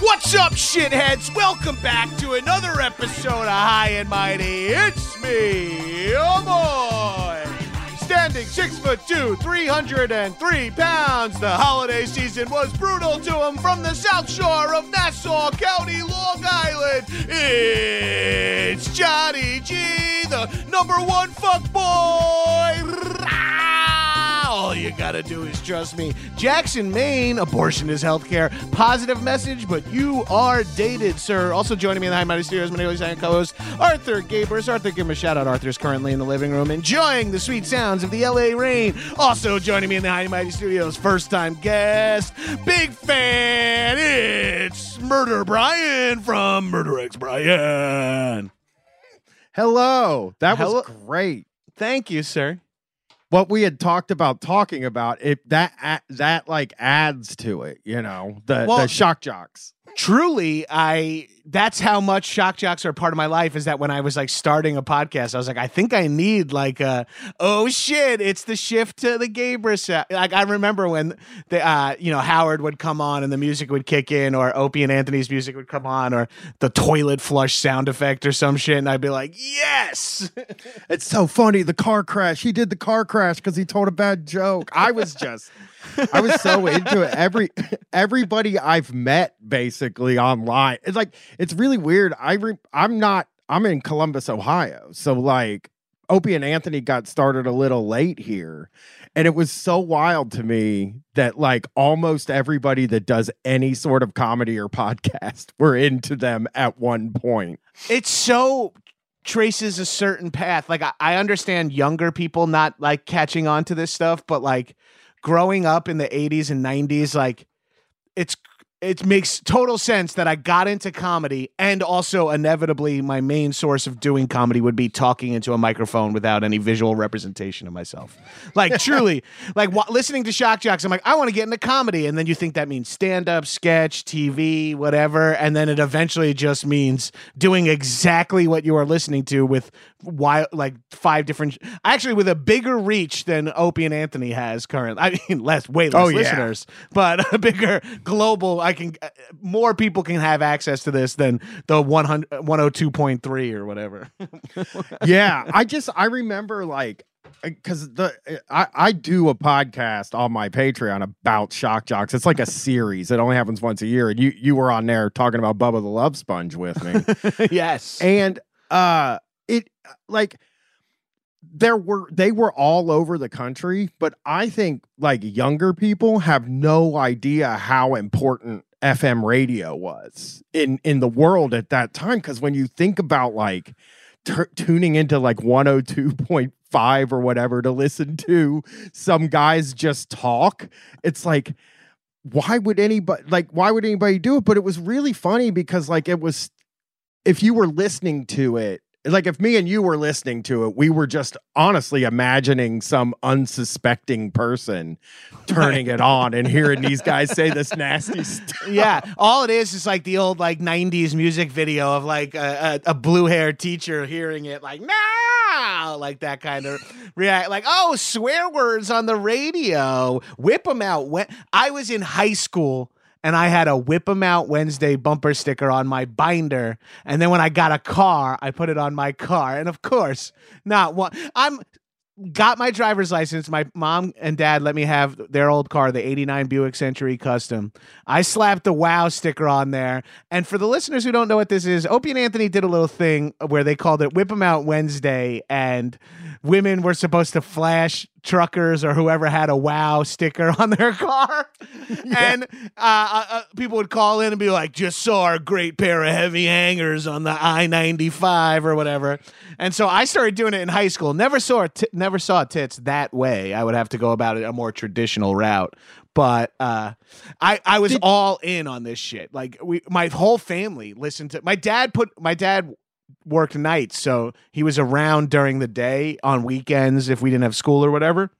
What's up, shitheads? Welcome back to another episode of High and Mighty. It's me, oh boy. Standing six foot two, 303 pounds. The holiday season was brutal to him from the south shore of Nassau County, Long Island. It's Johnny G, the number one fuck boy. All you gotta do is trust me. Jackson, Maine, abortion is healthcare. Positive message, but you are dated, sir. Also joining me in the High Mighty Studios, my newly signed co-host, Arthur Gabrus. Arthur, give him a shout out. Arthur's currently in the living room enjoying the sweet sounds of the LA rain. Also joining me in the High Mighty Studios, first time guest, big fan, it's Murder Bryan from Murder X Bryan. Hello. That Hello- was great. Thank you, sir. What we had talked about talking about it that that like adds to it, you know, the Well- the shock jocks. Truly i that's how much shock jocks are part of my life is that when i was like starting a podcast i was like i think i need like a oh shit it's the shift to the Gabrus. like i remember when the uh you know howard would come on and the music would kick in or opie and anthony's music would come on or the toilet flush sound effect or some shit and i'd be like yes It's so funny. The car crash. He did the car crash because he told a bad joke. I was just, I was so into it. Every everybody I've met basically online. It's like it's really weird. I re, I'm not. I'm in Columbus, Ohio. So like Opie and Anthony got started a little late here. And it was so wild to me that like almost everybody that does any sort of comedy or podcast were into them at one point. it's so traces a certain path. Like I, I understand younger people not like catching on to this stuff, but like growing up in the 80s and 90s, like it's it makes total sense that I got into comedy and also inevitably my main source of doing comedy would be talking into a microphone without any visual representation of myself. Like truly, like listening to Shock Jocks, I'm like, I want to get into comedy. And then you think that means stand up, sketch, TV, whatever. And then it eventually just means doing exactly what you are listening to with why, like five different, actually with a bigger reach than Opie and Anthony has currently. I mean, less, way less Oh, yeah. listeners, but a bigger global, I can, uh, more people can have access to this than the 100, 102.3 or whatever. yeah, I just I remember like because the I I do a podcast on my Patreon about shock jocks. It's like a series. It only happens once a year, and you you were on there talking about Bubba the Love Sponge with me, yes. and uh, Uh, like there were they were all over the country, but I think like younger people have no idea how important FM radio was in in the world at that time because when you think about like t- tuning into like 102.5 or whatever to listen to some guys just talk it's like why would anybody like why would anybody do it? But it was really funny because like it was if you were listening to it like if me and you were listening to it, we were just honestly imagining some unsuspecting person turning it on and hearing these guys say this nasty stuff. yeah, all it is is like the old like '90s music video of like a, a, a blue haired teacher hearing it like no, like that kind of react, like oh swear words on the radio, whip them out. When I was in high school. And I had a whip 'em out Wednesday bumper sticker on my binder. And then when I got a car, I put it on my car. And of course, not one. I'm got my driver's license. My mom and dad let me have their old car, the 89 Buick Century Custom. I slapped the wow sticker on there. And for the listeners who don't know what this is, Opie and Anthony did a little thing where they called it Whip 'em Out Wednesday. And women were supposed to flash truckers or whoever had a wow sticker on their car. And uh, uh, uh, people would call in and be like, just saw a great pair of heavy hangers on the I 95 or whatever. And so I started doing it in high school. Never saw t- never saw tits that way. I would have to go about it a more traditional route. But uh, I I was all in on this shit. Like we, my whole family listened to. My dad put my dad worked nights, so he was around during the day on weekends if we didn't have school or whatever.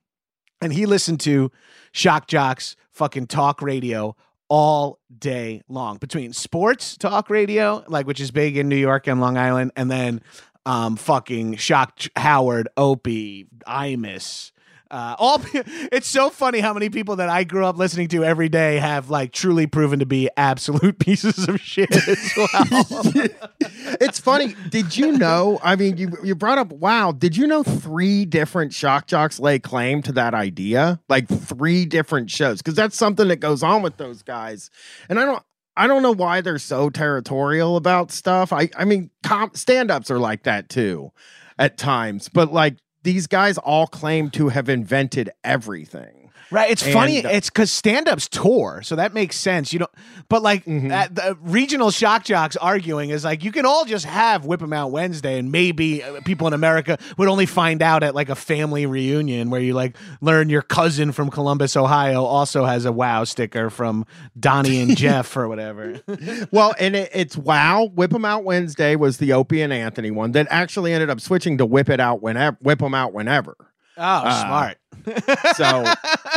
And he listened to Shock Jocks fucking talk radio all day long between sports talk radio, like which is big in New York and Long Island, and then um fucking Shock Howard, Opie, Imus, uh, all it's so funny how many people that I grew up listening to every day have like truly proven to be absolute pieces of shit as well. it's funny. Did you know? I mean, you you brought up wow. Did you know three different shock jocks lay claim to that idea? Like three different shows, because that's something that goes on with those guys. And I don't. I don't know why they're so territorial about stuff. I I mean, comp, stand-ups are like that too at times, but like these guys all claim to have invented everything. Right. It's and, funny. Uh, it's because stand ups tour. So that makes sense. You know, but like mm-hmm. the regional shock jocks arguing is like, you can all just have Whip 'em Out Wednesday. And maybe uh, people in America would only find out at like a family reunion where you like learn your cousin from Columbus, Ohio also has a wow sticker from Donnie and Jeff or whatever. well, and it, it's wow. Whip 'em Out Wednesday was the Opie and Anthony one that actually ended up switching to Whip It Out Whenever, Whip 'em Out Whenever. Oh, uh, smart. So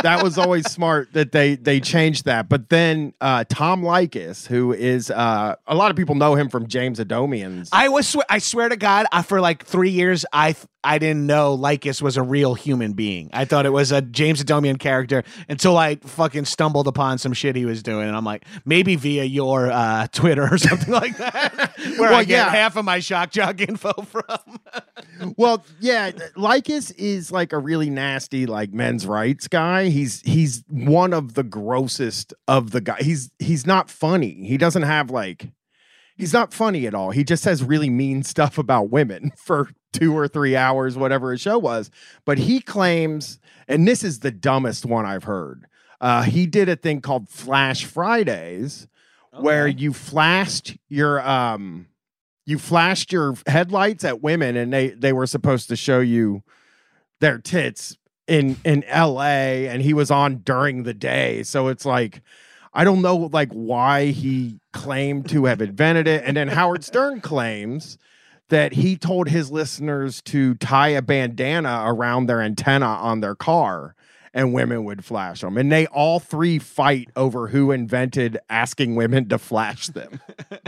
that was always smart that they they changed that. But then uh, Tom Leykis, who is uh, a lot of people know him from James Adomian's. I was I swear to God, I, for like three years, I I didn't know Leykis was a real human being. I thought it was a James Adomian character until I fucking stumbled upon some shit he was doing, and I'm like, maybe via your uh, Twitter or something like that, where well, I get yeah. half of my shock jock info from. well, yeah, Leykis is like a really nasty like men's rights guy. He's he's one of the grossest of the guy. He's he's not funny. He doesn't have like he's not funny at all. He just says really mean stuff about women for two or three hours, whatever his show was. But he claims, and this is the dumbest one I've heard. Uh, he did a thing called Flash Fridays, okay. where you flashed your um, you flashed your headlights at women, and they they were supposed to show you their tits in in L.A. and he was on during the day, so it's like. I don't know like why he claimed to have invented it. And then Howard Stern claims that he told his listeners to tie a bandana around their antenna on their car and women would flash them. And they all three fight over who invented asking women to flash them.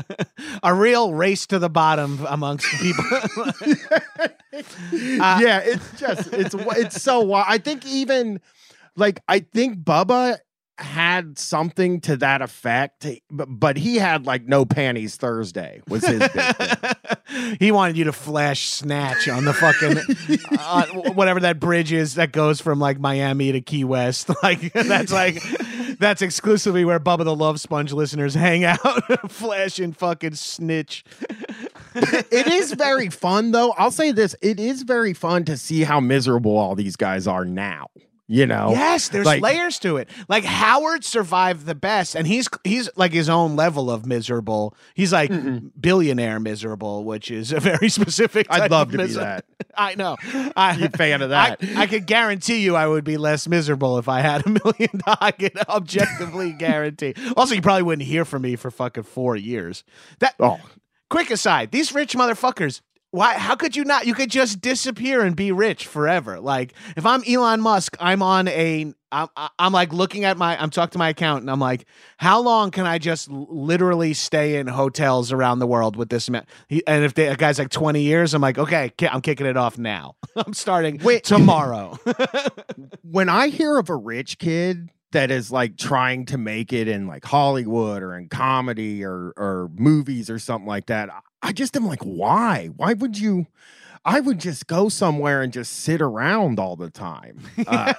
a real race to the bottom amongst people. uh, yeah, it's just it's it's so wild. I think even like I think Bubba had something to that effect, but he had like no panties Thursday was his he wanted you to flash snatch on the fucking uh, whatever that bridge is that goes from like Miami to Key West. Like that's like that's exclusively where Bubba the Love Sponge listeners hang out, flashing fucking snitch. It is very fun though. I'll say this: it is very fun to see how miserable all these guys are now you know? Yes there's like, layers to it. Like howard survived the best and he's he's like his own level of miserable. He's like mm billionaire miserable which is a very specific i'd love to miser- be that. I know. I you fan of that. I, I could guarantee you i would be less miserable if i had a million i could objectively guarantee also you probably wouldn't hear from me for fucking four years. That oh quick aside these rich motherfuckers why how could you not? You could just disappear and be rich forever. Like if i'm elon musk i'm on a i'm, I'm like looking at my i'm talking to my account, and i'm like how long can i just literally stay in hotels around the world with this man? He, and if the a guy's like 20 years i'm like okay i'm kicking it off now. I'm starting Wait. tomorrow. When I hear of a rich kid that is like trying to make it in like Hollywood or in comedy or or movies or something like that, I just am like, why? Why would you? I would just go somewhere and just sit around all the time. Uh,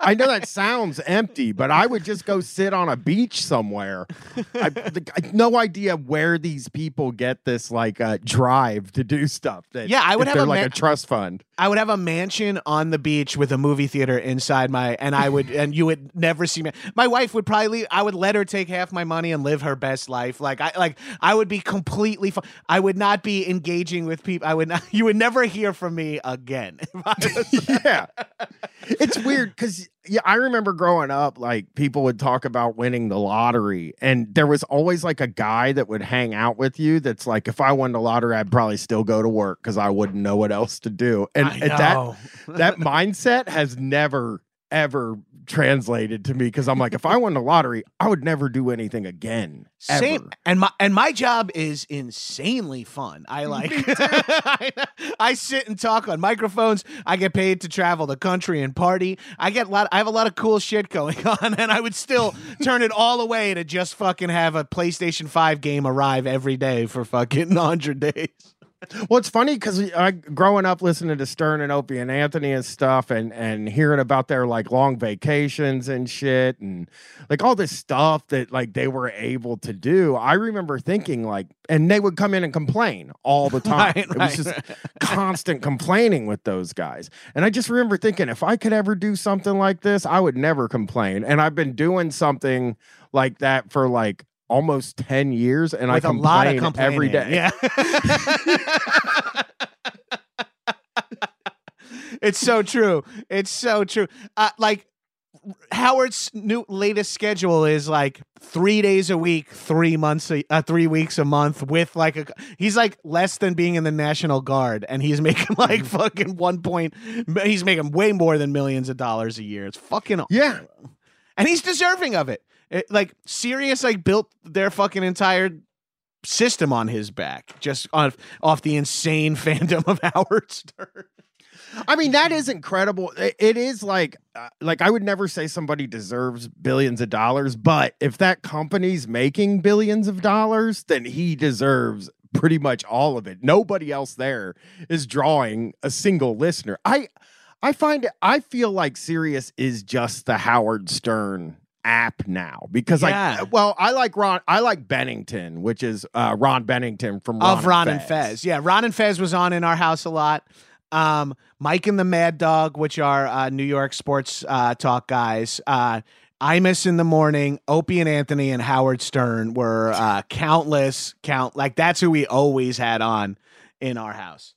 I know that sounds empty, but I would just go sit on a beach somewhere. I, I no idea where these people get this like uh, drive to do stuff. That Yeah, I would have a like ma- a trust fund. I would have a mansion on the beach with a movie theater inside my, and I would, and you would never see me. My wife would probably, I would let her take half my money and live her best life. Like I, like I would be completely. Fu- I would not be engaging with people. I would not. You would never hear from me again. If I was- yeah. It's weird because yeah, I remember growing up, like people would talk about winning the lottery, and there was always like a guy that would hang out with you. That's like, if I won the lottery, I'd probably still go to work because I wouldn't know what else to do. And, and that that mindset has never ever translated to me because I'm like, if I won the lottery, I would never do anything again. Same, and my and my job is insanely fun. I like. I, I sit and talk on microphones. I get paid to travel the country and party. I get a lot. I have a lot of cool shit going on, and I would still turn it all away to just fucking have a PlayStation Five game arrive every day for fucking hundred days. Well, it's funny because I growing up listening to Stern and Opie and Anthony and stuff, and and hearing about their like long vacations and shit, and like all this stuff that like they were able to do. I remember thinking like, and they would come in and complain all the time. Right, it was right. just constant complaining with those guys, and I just remember thinking, if I could ever do something like this, I would never complain. And I've been doing something like that for like almost 10 years and With I a lot of complain every day. Yeah. it's so true. It's so true. Uh, like Howard's new latest schedule is like three days a week, three months, a, uh, three weeks a month. With like a, he's like less than being in the National Guard, and he's making like fucking one point. He's making way more than millions of dollars a year. It's fucking Yeah. and he's deserving of it. It- like Sirius, like built their fucking entire system on his back, just off off the insane fandom of Howard Stern. I mean, that is incredible. It- it is like, uh, like I would never say somebody deserves billions of dollars, but if that company's making billions of dollars, then he deserves pretty much all of it. Nobody else there is drawing a single listener. I, I find it. I feel like Sirius is just the Howard Stern app now because Yeah. like well i like ron i like bennington which is uh ron bennington from ron of Ron and Fez. Fez. Yeah, Ron and Fez was on in our house a lot. Um, Mike and the Mad Dog, which are uh, New York sports uh, talk guys. Uh, Imus in the morning, Opie and Anthony and Howard Stern were uh, countless count. Like that's who we always had on in our house.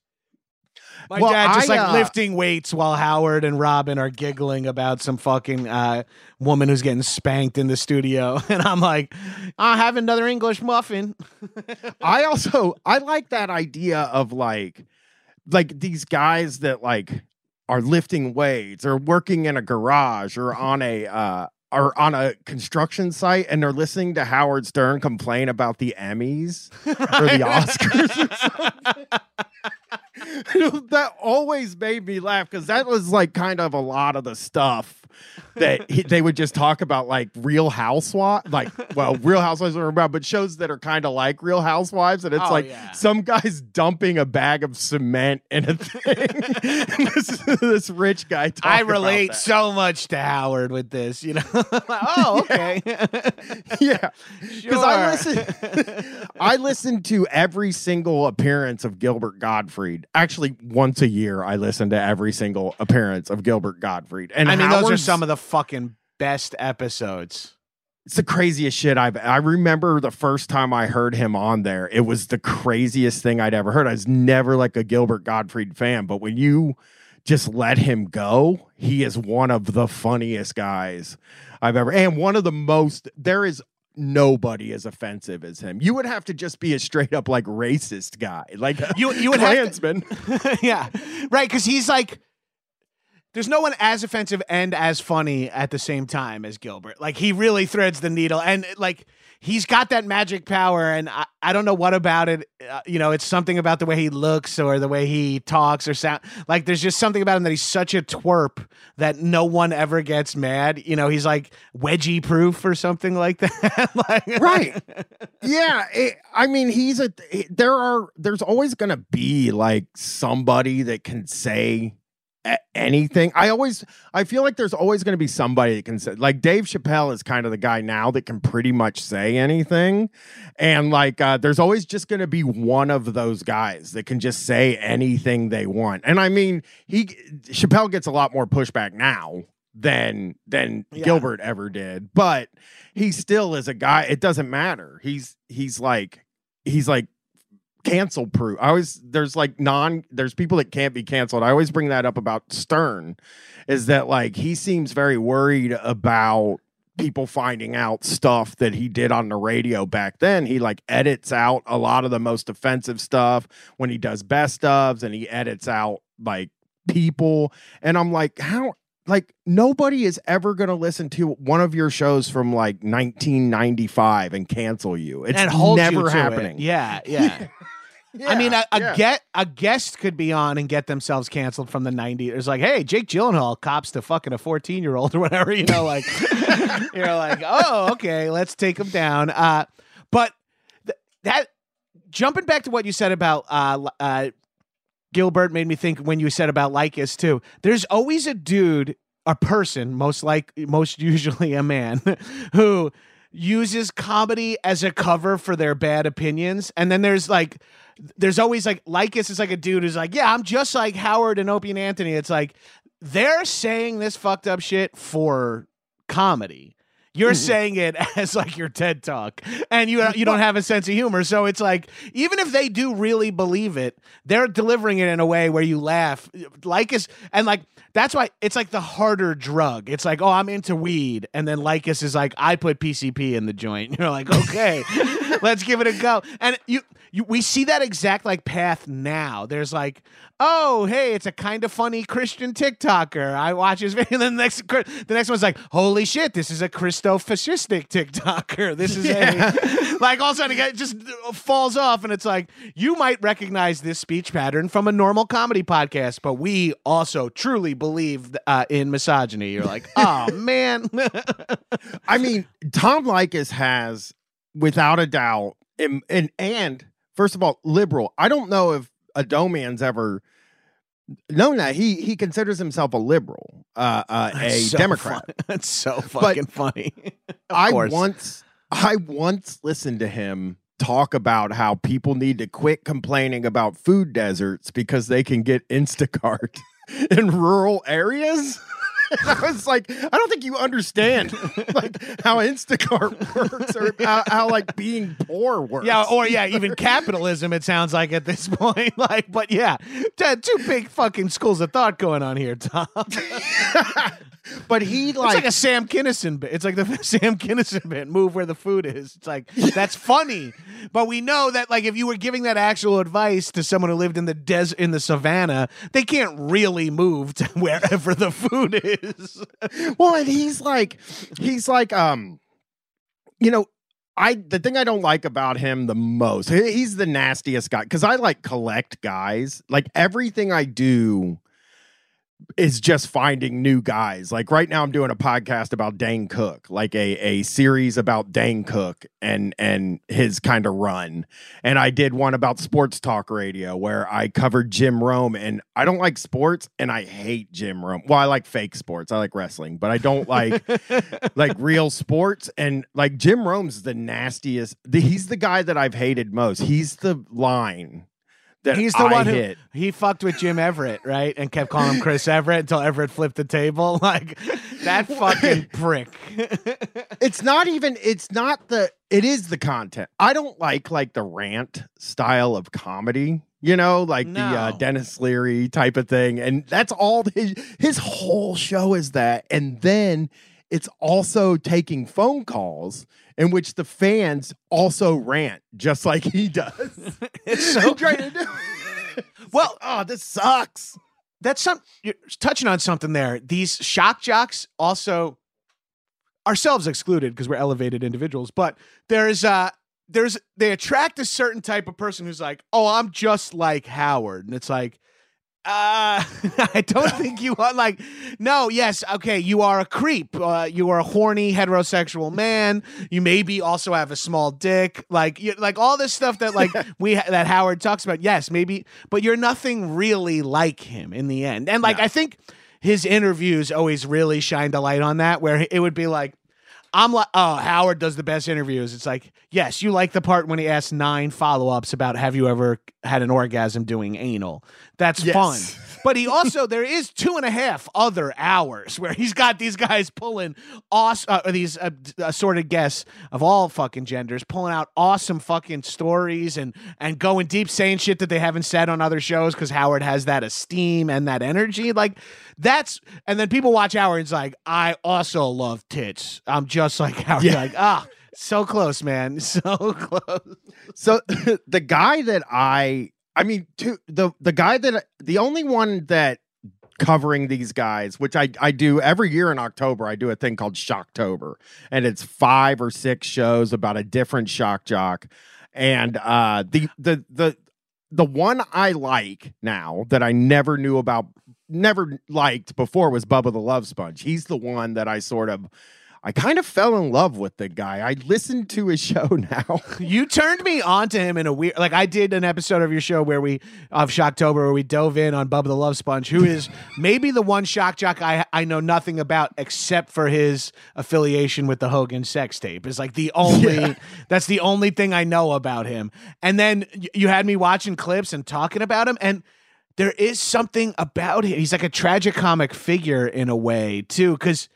My Well, dad just I, like uh, lifting weights while Howard and Robin are giggling about some fucking uh, woman who's getting spanked in the studio, and I'm like, I have another English muffin. I also I like that idea of like like these guys that like are lifting weights or working in a garage or on a uh or on a construction site and they're listening to Howard Stern complain about the Emmys or the Oscars. that always made me laugh because that was like kind of a lot of the stuff that he, they would just talk about like real housewives like well real housewives are about but shows that are kind of like real housewives and it's Oh, like yeah. some guys dumping a bag of cement in a thing this, this rich guy I relate so much to Howard with this, you know. oh, okay. yeah because I Sure. listen, I listen to every single appearance of Gilbert Gottfried. Actually, once a year, I listen to every single appearance of Gilbert Gottfried. And I mean, those are some of the fucking best episodes. It's the craziest shit I've. I remember the first time I heard him on there. It was the craziest thing I'd ever heard. I was never like a Gilbert Gottfried fan, but when you just let him go, he is one of the funniest guys I've ever, and one of the most. There is nobody as offensive as him. You would have to just be a straight up like racist guy, like You- you would have to- yeah, right. Because he's like, there's no one as offensive and as funny at the same time as Gilbert. Like he really threads the needle, and like he's got that magic power. And I, I don't know what about it. Uh, you know, it's something about the way he looks or the way he talks or sound. Like there's just something about him that he's such a twerp that no one ever gets mad. You know, he's like wedgie proof or something like that. like, Right. yeah, it, I mean, he's a. There are. There's always going to be like somebody that can say anything. I always. I feel like there's always going to be somebody that can say. Like Dave Chappelle is kind of the guy now that can pretty much say anything, and like uh, there's always just going to be one of those guys that can just say anything they want. And I mean, he Chappelle gets a lot more pushback now than than Yeah. Gilbert ever did, but he still is a guy. It doesn't matter. He's he's like he's like cancel proof. I always there's like non there's people that can't be canceled. I always bring that up about Stern, is that like he seems very worried about people finding out stuff that he did on the radio back then. He like edits out a lot of the most offensive stuff when he does best ofs and he edits out like people. And I'm like, how like nobody is ever going to listen to one of your shows from like 1995 and cancel you. It's and hold you never to it. happening. Yeah, yeah. I mean, a, a yeah. get a guest could be on and get themselves canceled from the '90s. It's like, hey, Jake Gyllenhaal cops to fucking a 14 year old or whatever. You know, like you're like, oh, okay, let's take him down. Uh, but th- that jumping back to what you said about uh, uh, Gilbert made me think when you said about Leykis too. There's always a dude, a person, most like most usually a man, who uses comedy as a cover for their bad opinions. And then there's like there's always like Leykis is like a dude who's like, Yeah, I'm just like Howard and Opie and Anthony. It's like they're saying this fucked up shit for comedy. You're mm-hmm. saying it as like your TED talk, and you uh, you don't have a sense of humor. So it's like even if they do really believe it, they're delivering it in a way where you laugh. Leykis and like that's why it's like the harder drug. It's like oh I'm into weed, and then Leykis is like I put PCP in the joint. You're like okay, let's give it a go. And you you we see that exact like path now. There's like oh hey it's a kind of funny Christian TikToker. I watch his video. And then the next the next one's like holy shit this is a Christo-fascistic TikToker. This is a like all of a sudden it just falls off and it's like you might recognize this speech pattern from a normal comedy podcast, but we also truly believe uh, in misogyny. You're like oh man. I mean, Tom Leykis has, without a doubt, and, and and first of all, liberal. I don't know if Adomian's ever known that he he considers himself a liberal, uh, uh, a So Democrat. fun- That's so fucking funny. I course. once I once listened to him talk about how people need to quit complaining about food deserts because they can get Instacart in rural areas. I was like, I don't think you understand like how Instacart works or how, how like being poor works. Yeah, or yeah, even capitalism. It sounds like at this point, like, but yeah, two big fucking schools of thought going on here, Tom. But he It's like, like a Sam Kinison bit. It's like the Sam Kinison bit. Move where the food is. It's like that's funny, but we know that like if you were giving that actual advice to someone who lived in the des in the savannah, they can't really move to wherever the food is. well, and he's like, he's like, um, you know, I the thing I don't like about him the most, he's the nastiest guy because I like collect guys. Like everything I do is just finding new guys. Like right now, I'm doing a podcast about Dane Cook, like a a series about Dane Cook and and his kind of run. And I did one about sports talk radio where I covered Jim Rome, and I don't like sports, and I hate Jim Rome. Well, I like fake sports. I like wrestling, but I don't like like real sports. And like Jim Rome's the nastiest. The, he's the guy that I've hated most. He's the line that He's the I one who hit. he fucked with Jim Everett, right? And kept calling him Chris Everett until Everett flipped the table. Like that fucking prick. it's not even it's not the it is the content i don't like like the rant style of comedy you know like the uh, denis leary type of thing and that's all his his whole show is that and then it's also taking phone calls in which the fans also rant just like he does. It's so trying to do. well. Oh, this sucks. That's some you're touching on something there. These shock jocks also ourselves excluded because we're elevated individuals, but there's uh there's they attract a certain type of person who's like, "Oh, I'm just like Howard." And it's like, uh, I don't think you are like. No, yes, okay. You are a creep. Uh, you are a horny heterosexual man. You maybe also have a small dick. Like, you, like all this stuff that like we that Howard talks about. Yes, maybe, but you're nothing really like him in the end. And like, No. I think his interviews always really shined a light on that, where it would be like. I'm like, oh, Howard does the best interviews. It's like, yes, you like the part when he asks nine follow ups about have you ever had an orgasm doing anal. That's Yes. fun. But he also, there is two and a half other hours where he's got these guys pulling awesome, uh, these uh, assorted guests of all fucking genders pulling out awesome fucking stories and, and going deep, saying shit that they haven't said on other shows because Howard has that esteem and that energy. Like, that's, and then people watch Howard and it's like, I also love tits. I'm just like Howard. Yeah. Like, ah, so close, man. So close. So the guy that I I mean to the the guy that the only one that covering these guys, which I I do every year in October, I do a thing called Shocktober, and it's five or six shows about a different shock jock. And uh the the the the one I like now that I never knew about never liked before was Bubba the Love Sponge. He's the one that I sort of I kind of fell in love with the guy. I listened to his show now. You turned me on to him in a weird like I did an episode of your show where we of Shocktober where we dove in on Bubba the Love Sponge, who is maybe the one shock jock I I know nothing about except for his affiliation with the Hogan sex tape. Is like the only that's the only thing I know about him. And then you had me watching clips and talking about him and there is something about him. He's like a tragic comic figure in a way too, because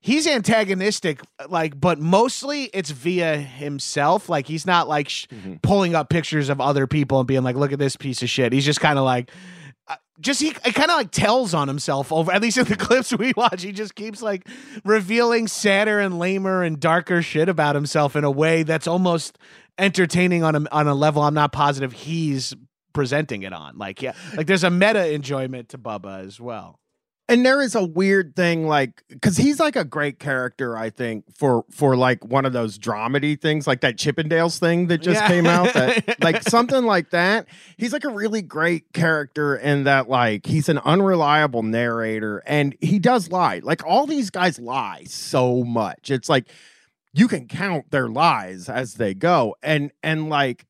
he's antagonistic, like, but mostly it's via himself. Like he's not like sh- pulling up pictures of other people and being like, "Look at this piece of shit." He's just kind of like. uh, Just he kind of like tells on himself over at least in the clips we watch. He just keeps like revealing sadder and lamer and darker shit about himself in a way that's almost entertaining on a on a level I'm not positive he's presenting it on. Like yeah, like there's a meta enjoyment to Bubba as well. And there is a weird thing like because he's like a great character i think for for like one of those dramedy things like that chippendales thing that just Yeah. came out that like something like that. He's like a really great character in that like he's an unreliable narrator and he does lie. Like all these guys lie so much. It's like you can count their lies as they go. And and like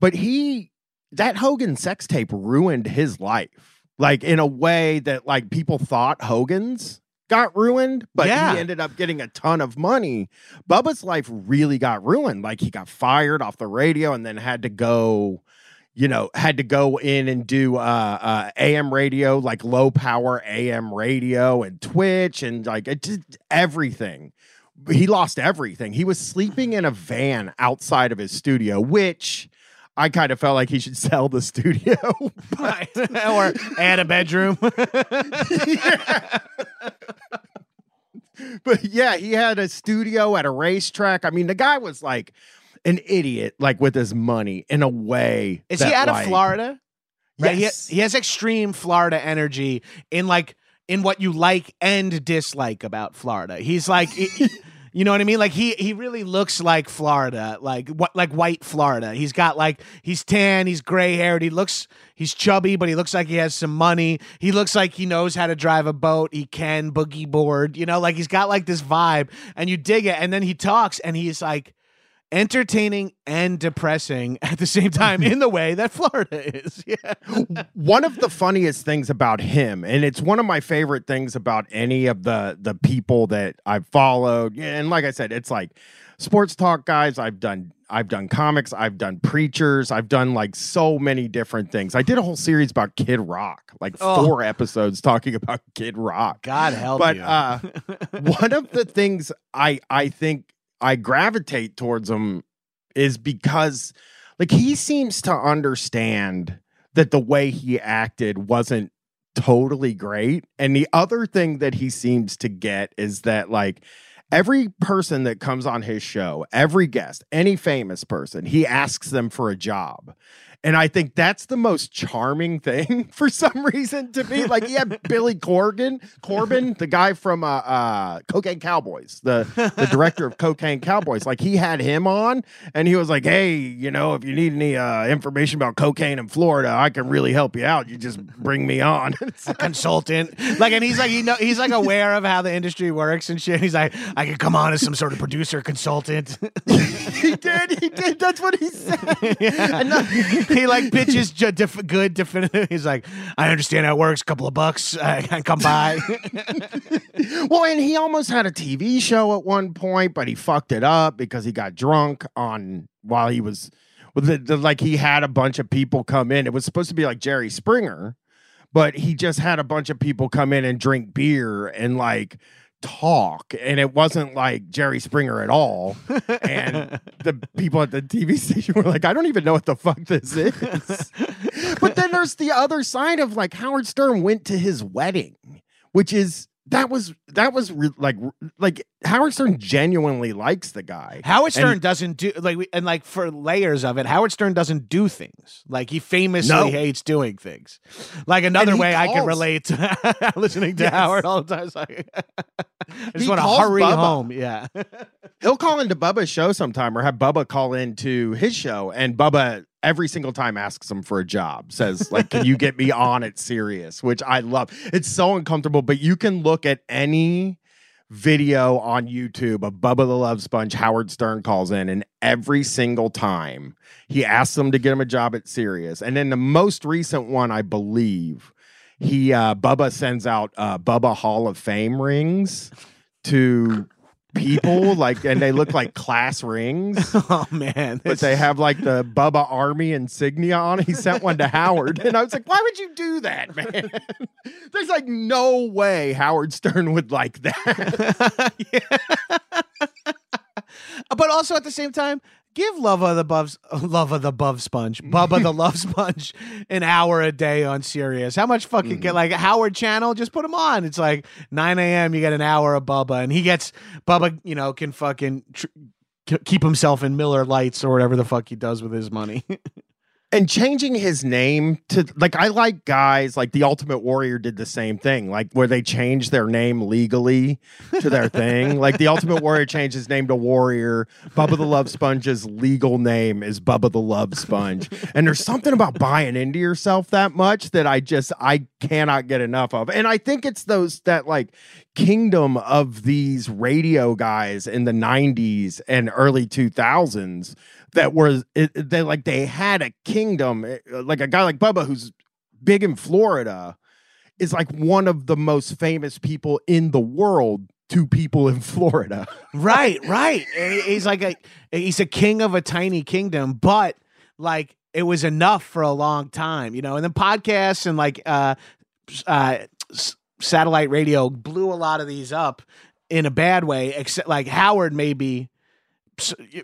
but he that hogan sex tape ruined his life like in a way that like people thought Hogan's got ruined, but Yeah. he ended up getting a ton of money. Bubba's life really got ruined. Like he got fired off the radio and then had to go, you know, had to go in and do uh, uh AM radio, like low power AM radio and Twitch and like it did everything. He lost everything. He was sleeping in a van outside of his studio, which I kind of felt like he should sell the studio. Right. or add a bedroom. but yeah, he had a studio at a racetrack. I mean, the guy was like an idiot, like with his money in a way. Is that, he out of like- Florida? Right. He, Yes. he has extreme Florida energy in like in what you like and dislike about Florida. He's like he- you know what I mean? Like he he really looks like Florida, like what like white Florida. He's got like he's tan, he's gray haired, he looks he's chubby, but he looks like he has some money. He looks like he knows how to drive a boat. He can boogie board, you know, like he's got like this vibe and you dig it. And then he talks and he's like entertaining and depressing at the same time in the way that Florida is. Yeah. one of the funniest things about him, and it's one of my favorite things about any of the the people that I've followed. And like I said, it's like sports talk guys. I've done I've done comics. I've done preachers. I've done like so many different things. I did a whole series about Kid Rock, like Oh. four episodes talking about Kid Rock. God help but you. uh one of the things I I think I gravitate towards him is because like he seems to understand that the way he acted wasn't totally great. And the other thing that he seems to get is that like every person that comes on his show, every guest, any famous person, he asks them for a job. And I think that's the most charming thing for some reason to me. Like, yeah, Billy Corgan, Corbin, the guy from uh, uh, Cocaine Cowboys, the, the director of Cocaine Cowboys. Like, he had him on and he was like, hey, you know, if you need any uh, information about cocaine in Florida, I can really help you out. You just bring me on. a consultant. Like, and he's like, he know, he's like aware of how the industry works and shit. He's like, I could come on as some sort of producer consultant. he did. He did. That's what he said. Yeah. He like def- good, definitive. He's like, I understand how it works. A couple of bucks, I can come by. well, and he almost had a TV show at one point, but he fucked it up because he got drunk on while he was the, the like he had a bunch of people come in. It was supposed to be like Jerry Springer, but he just had a bunch of people come in and drink beer and like talk and it wasn't like Jerry Springer at all. And the people at the TV station were like I don't even know what the fuck this is. But then there's the other side of like Howard Stern went to his wedding which is that was that was re- like like Howard Stern genuinely likes the guy. Howard Stern And- doesn't do like we, and like for layers of it, Howard Stern doesn't do things. Like he famously No. hates doing things. Like another he way I can relate to listening to Yes. Howard all the time. Like, I just He want to hurry Bubba. home. Yeah. He'll call into Bubba's show sometime or have Bubba call into his show and Bubba every single time asks him for a job. Says like can you get me on at Sirius, which I love. It's so uncomfortable, but you can look at any video on YouTube of Bubba the Love Sponge Howard Stern calls in and every single time he asks them to get him a job at Sirius. And then the most recent one I believe he uh Bubba sends out uh Bubba Hall of Fame rings to people like and they look like class rings oh man. but they have like the Bubba Army insignia on it. He sent one to Howard. And I was like, why would you do that, man? There's like no way Howard Stern would like that. But also at the same time, give Love of the Bove, Love of the Bove Sponge, Bubba the Love Sponge, an hour a day on Sirius. How much fucking get like Howard Channel? Just put him on. It's like 9 a.m. You get an hour of Bubba, and he gets Bubba. You know, can fucking. Tr- Keep himself in Miller Lights or whatever the fuck he does with his money. and changing his name to like I like guys like the Ultimate Warrior did the same thing, like where they changed their name legally to their thing. Like the Ultimate Warrior changed his name to Warrior. Bubba the Love Sponge's legal name is Bubba the Love Sponge. And there's something about buying into yourself that much that I just I cannot get enough of. And I think it's those that like kingdom of these radio guys in the 90s and early 2000s that it, they like they had a kingdom eh, like a guy like Bubba who's big in Florida is like one of the most famous people in the world to people in Florida. right, right. He's like a he's a king of a tiny kingdom, but like it was enough for a long time, you know. And then podcasts and like uh, uh, satellite radio blew a lot of these up in a bad way. Except like Howard maybe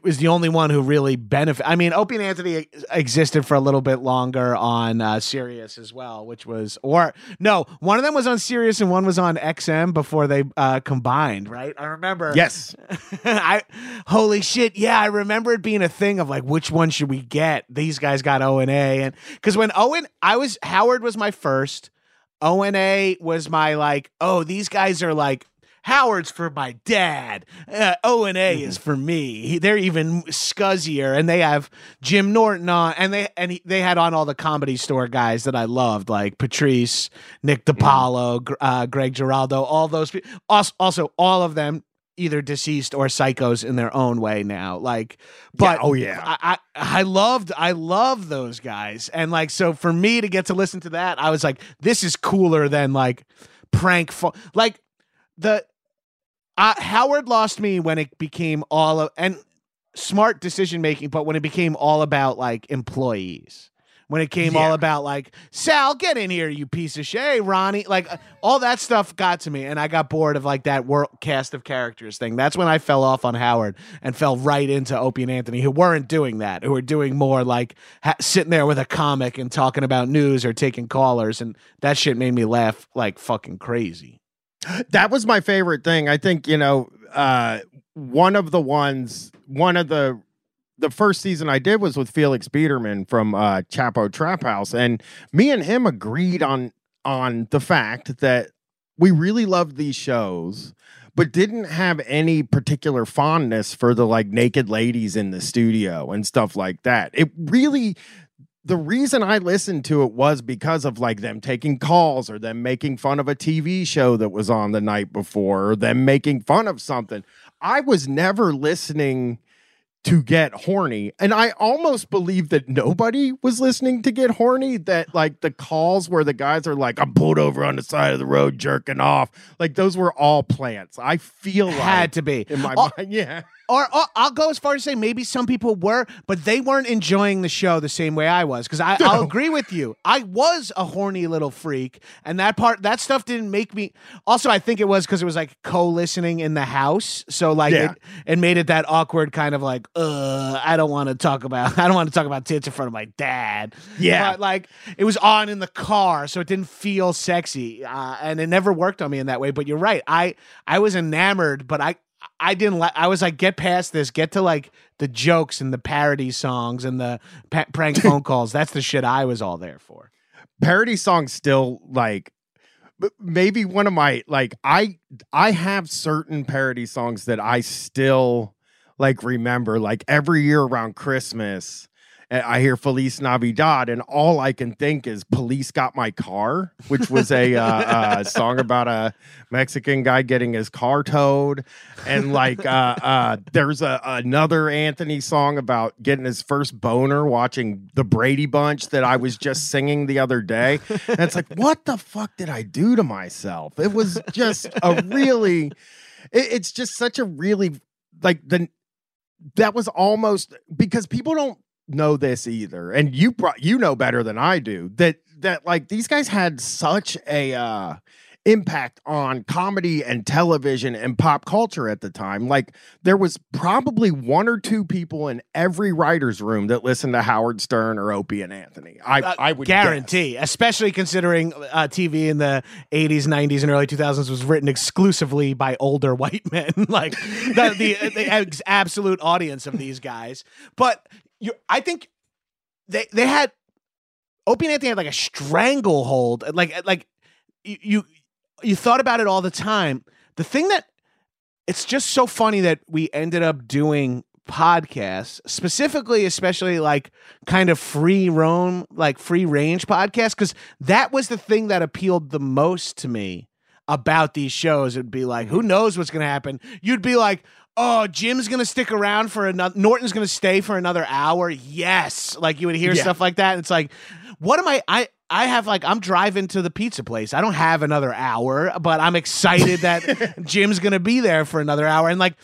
was the only one who really benefit. I mean, Opie and Anthony existed for a little bit longer on uh, Sirius as well, which was or no, one of them was on Sirius and one was on XM before they uh, combined. Right? I remember. Yes. I holy shit, yeah, I remember it being a thing of like which one should we get? These guys got O and A and cuz when Owen I was Howard was my first. O and A was my like, oh, these guys are like Howard's for my dad. Uh, O and A is for me. They're even scuzzier, and they have Jim Norton on, and they and he, they had on all the comedy store guys that I loved, like Patrice, Nick DiPaolo, Gr- uh, Greg Giraldo, all those. Also, also, all of them either deceased or psychos in their own way now. Like, but oh yeah. I, I I loved I loved those guys, and like so for me to get to listen to that, I was like, this is cooler than like prank fo- like the uh, Howard lost me when it became all of and smart decision making, but when it became all about like employees. when it came all about like Sal, get in here, you piece of shit, Hey, Ronnie. Like uh, all that stuff got to me, and I got bored of like that world cast of characters thing. That's when I fell off on Howard and fell right into Opie and Anthony, who weren't doing that, who were doing more like ha- sitting there with a comic and talking about news or taking callers, and that shit made me laugh like fucking crazy. That was my favorite thing. I think you know, uh, one of the ones, one of the the first season I did was with Felix Biederman from uh, Chapo Trap House, and me and him agreed on on the fact that we really loved these shows. But didn't have any particular fondness for the like naked ladies in the studio and stuff like that. It really, the reason I listened to it was because of like them taking calls or them making fun of a TV show that was on the night before or them making fun of something. I was never listening to get horny. And I almost believe that nobody was listening to get horny. That like the calls where the guys are like, I'm pulled over on the side of the road jerking off. Like those were all plants. I feel like Had to be. in my mind. Yeah. Or, or I'll go as far as say maybe some people were, but they weren't enjoying the show the same way I was. Because I'll agree with you, I was a horny little freak, and that part, that stuff didn't make me. Also, I think it was because it was like co-listening in the house, so like Yeah. it, it made it that awkward kind of like, uh, I don't want to talk about, I don't want to talk about tits in front of my dad. Yeah. but like it was on in the car, so it didn't feel sexy, uh, and it never worked on me in that way. But you're right, I I was enamored, but I I didn't like. I was like, get past this, get to like the jokes and the parody songs and the pa- prank phone calls. That's the shit I was all there for. parody songs still like maybe one of my like i i have certain parody songs that i still like remember like every year around christmas I hear Feliz Navidad, and all I can think is "Police Got My Car," which was a uh, uh, song about a Mexican guy getting his car towed, and like uh, uh, there's a another Anthony song about getting his first boner watching the Brady Bunch that I was just singing the other day, and it's like, what the fuck did I do to myself? It was just a really, it- it's just such a really like the that was almost because people don't know this either and you pro- you know better than I do that that like these guys had such a uh impact on comedy and television and pop culture at the time like there was probably one or two people in every writer's room that listened to Howard Stern or Opie and Anthony I Uh, I would guess. guarantee, especially considering uh, TV in the 80s, 90s, and early 2000s was written exclusively by older white men, like the, the, the ex- absolute audience of these guys. But you, I think they they had Opie and Anthony had like a stranglehold, like like you you, you thought about it all the time. The thing that it's just so funny that we ended up doing podcasts specifically especially like kind of free roam like free range podcasts because that was the thing that appealed the most to me about these shows it'd be like who knows what's gonna happen you'd be like oh jim's gonna stick around for another norton's gonna stay for another hour yes like you would hear Yeah. stuff like that and it's like what am i i I have like I'm driving to the pizza place. I don't have another hour, but I'm excited that Jim's gonna be there for another hour. And like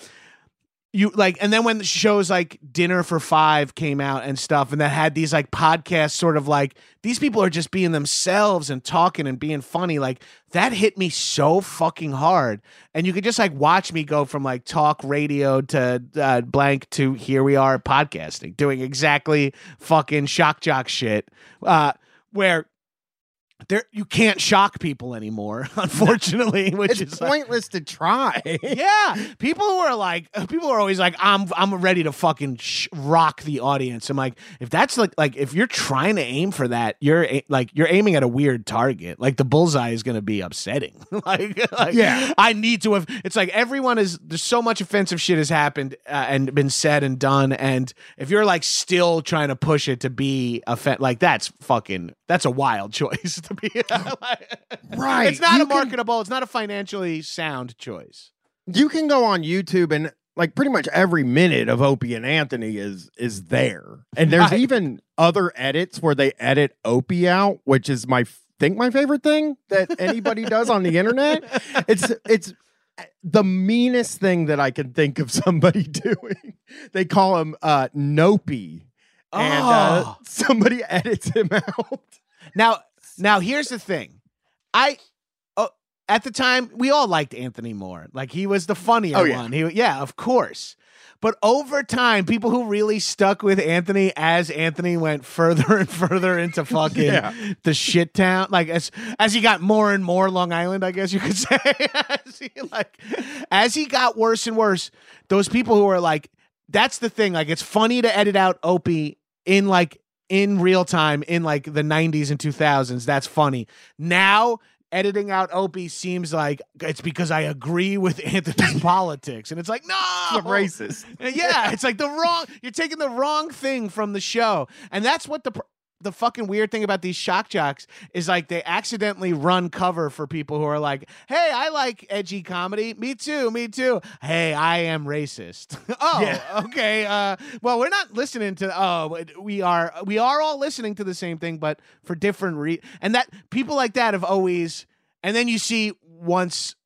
you like and then when the shows like dinner for five came out and stuff and that had these like podcasts sort of like these people are just being themselves and talking and being funny like that hit me so fucking hard. And you could just like watch me go from like talk radio to uh, blank to here we are podcasting doing exactly fucking shock jock shit uh where there you can't shock people anymore unfortunately which it's is like, pointless to try yeah, people who are like, people are always like, I'm, I'm ready to fucking sh- rock the audience. I'm like, if that's like, like, if you're trying to aim for that, you're a- like, you're aiming at a weird target. Like the bullseye is going to be upsetting. like, like, Yeah. I need to have. It's like everyone is. There's so much offensive shit has happened uh, and been said and done, and if you're like still trying to push it to be offen- like that's fucking, that's a wild choice to be. Right. It's not You a can- marketable. It's not a financially sound choice. you can go on YouTube and like pretty much every minute of Opie and Anthony is is there. And there's Right. even other edits where they edit Opie out, which is my think my favorite thing that anybody does on the internet. It's it's the meanest thing that I can think of somebody doing. They call him uh Nopey. and uh, Oh. somebody edits him out. Now, now here's the thing. I oh, at the time we all liked Anthony Moore. Like he was the funnier Oh, yeah. one. He yeah, of course. But over time, people who really stuck with Anthony as Anthony went further and further into fucking Yeah. the shit town, like as as he got more and more Long Island, I guess you could say. as he, like as he got worse and worse, those people who were like, that's the thing. Like it's funny to edit out Opie in like in real time in like the 90s and 2000s. That's funny. Now editing out Opie seems like it's because I agree with Anthony's politics, and it's like no, racist. yeah, it's like the wrong. You're taking the wrong thing from the show, and that's what the the fucking weird thing about these shock jocks is like they accidentally run cover for people who are like, "Hey, I like edgy comedy. Me too. Me too. Hey, I am racist. oh, Yeah. okay. Uh, well, we're not listening to. Oh, we are. We are all listening to the same thing, but for different re. And that people like that have always. And then you see once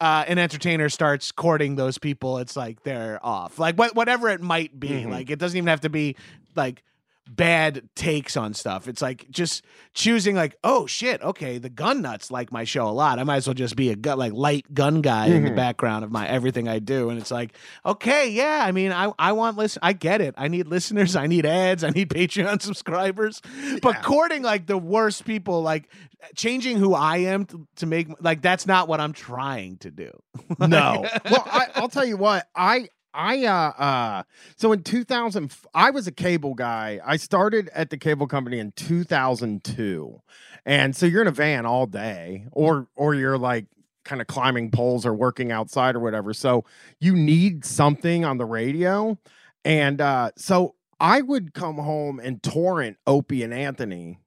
uh, an entertainer starts courting those people, it's like they're off. Like what, whatever it might be. Mhm. Like it doesn't even have to be like bad takes on stuff. It's like just choosing like, oh shit, okay, the gun nuts like my show a lot. I might as well just be a gun like light gun guy in the Mhm. background of my everything I do. And it's like, okay, yeah, I mean, I I want listen I get it. I need listeners, I need ads, I need Patreon subscribers. But courting like the worst people, like changing who I am to, to make like that's not what I'm trying to do. No. well, I, I'll tell you what. I I uh uh so in 2000 I was a cable guy. I started at the cable company in 2002. And so you're in a van all day or or you're like kind of climbing poles or working outside or whatever. So you need something on the radio. And uh so I would come home and torrent Opie and Anthony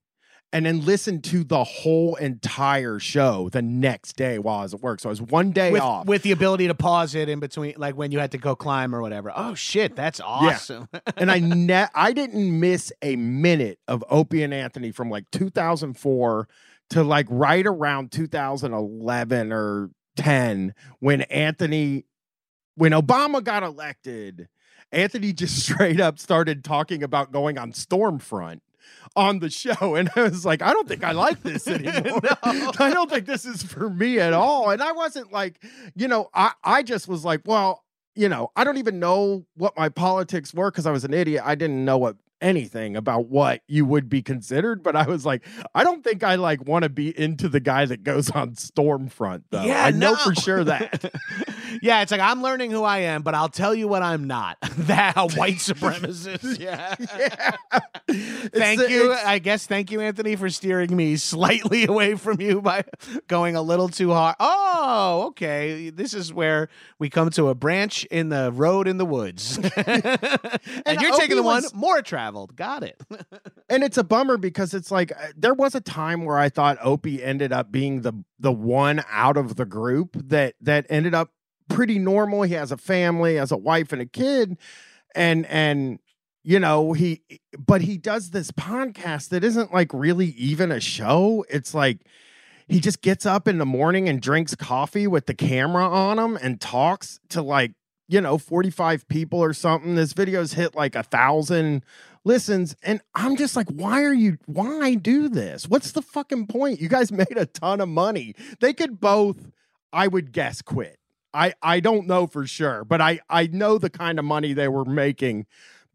and then listen to the whole entire show the next day while I was at work. So I was one day with, off. with the ability to pause it in between, like when you had to go climb or whatever. Oh shit, that's awesome! and I ne- I didn't miss a minute of Opie and Anthony from like 2004 to like right around 2011 or 10 when Anthony when Obama got elected Anthony just straight up started talking about going on Stormfront on the show and I was like I don't think I like this anymore. No. I don't think this is for me at all and I wasn't like you know I I just was like well you know, I don't even know what my politics were because I was an idiot. I didn't know what anything about what you would be considered, but I was like, I don't think I like want to be into the guy that goes on Stormfront though. Yeah, I know for sure that. yeah, it's like I'm learning who I am, but I'll tell you what I'm not. that white supremacist. Yeah. yeah. Thank the- you. I guess thank you, Anthony, for steering me slightly away from you by going a little too hard. Oh, okay. This is where we come to a branch in the road in the woods. and, you're taking the one was- more traveled. Got it. and it's a bummer because it's like uh, there was a time where I thought Opie ended up being the the one out of the group that that ended up pretty normal. He has a family, has a wife and a kid, and and you know he but he does this podcast that isn't like really even a show. It's like he just gets up in the morning and drinks coffee with the camera on him and talks to like you know 45 people or something. This video's hit like a thousand listens and i'm just like why are you why do this? What's the fucking point? You guys made a ton of money. They could both i would guess quit i i don't know for sure but i i know the kind of money they were making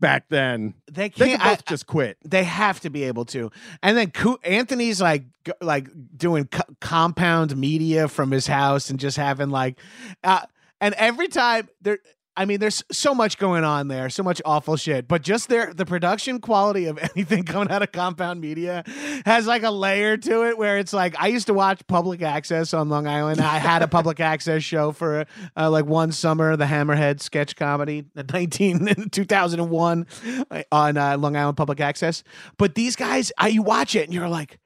back then They they can't. both I- just quit they have to be able to. And then Anthony's like like doing co- compound media from his house and just having like uh and every time there I mean there's so much going on there, so much awful shit, but just their the production quality of anything coming out of compound media has like a layer to it where it's like I used to watch public access on Long Island. I had a public access show for uh, like one summer, the Hammerhead sketch comedy, the 19 2001 on uh, Long Island Public Access. But these guys, I, you watch it and you're like,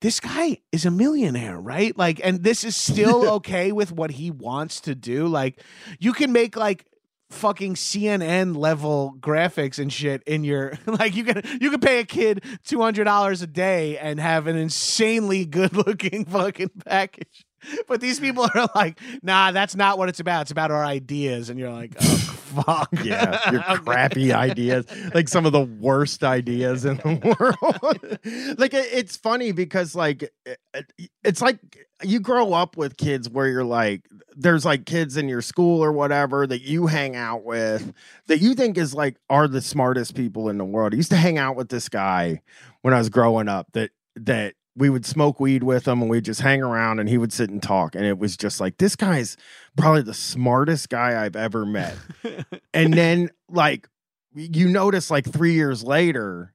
this guy is a millionaire, right? Like, and this is still okay with what he wants to do. Like, you can make like fucking CNN level graphics and shit in your like you can you can pay a kid two hundred dollars a day and have an insanely good looking fucking package. but these people are like, nah, that's not what it's about. It's about our ideas. And you're like, oh, fuck. Yeah, your crappy ideas, like some of the worst ideas in the world. like it's funny because like it- it- it's like you grow up with kids where you're like there's like kids in your school or whatever that you hang out with that you think is like are the smartest people in the world. I used to hang out with this guy when I was growing up that that we would smoke weed with him and we'd just hang around and he would sit and talk. And it was just like this guy's probably the smartest guy I've ever met. And then like you notice like three years later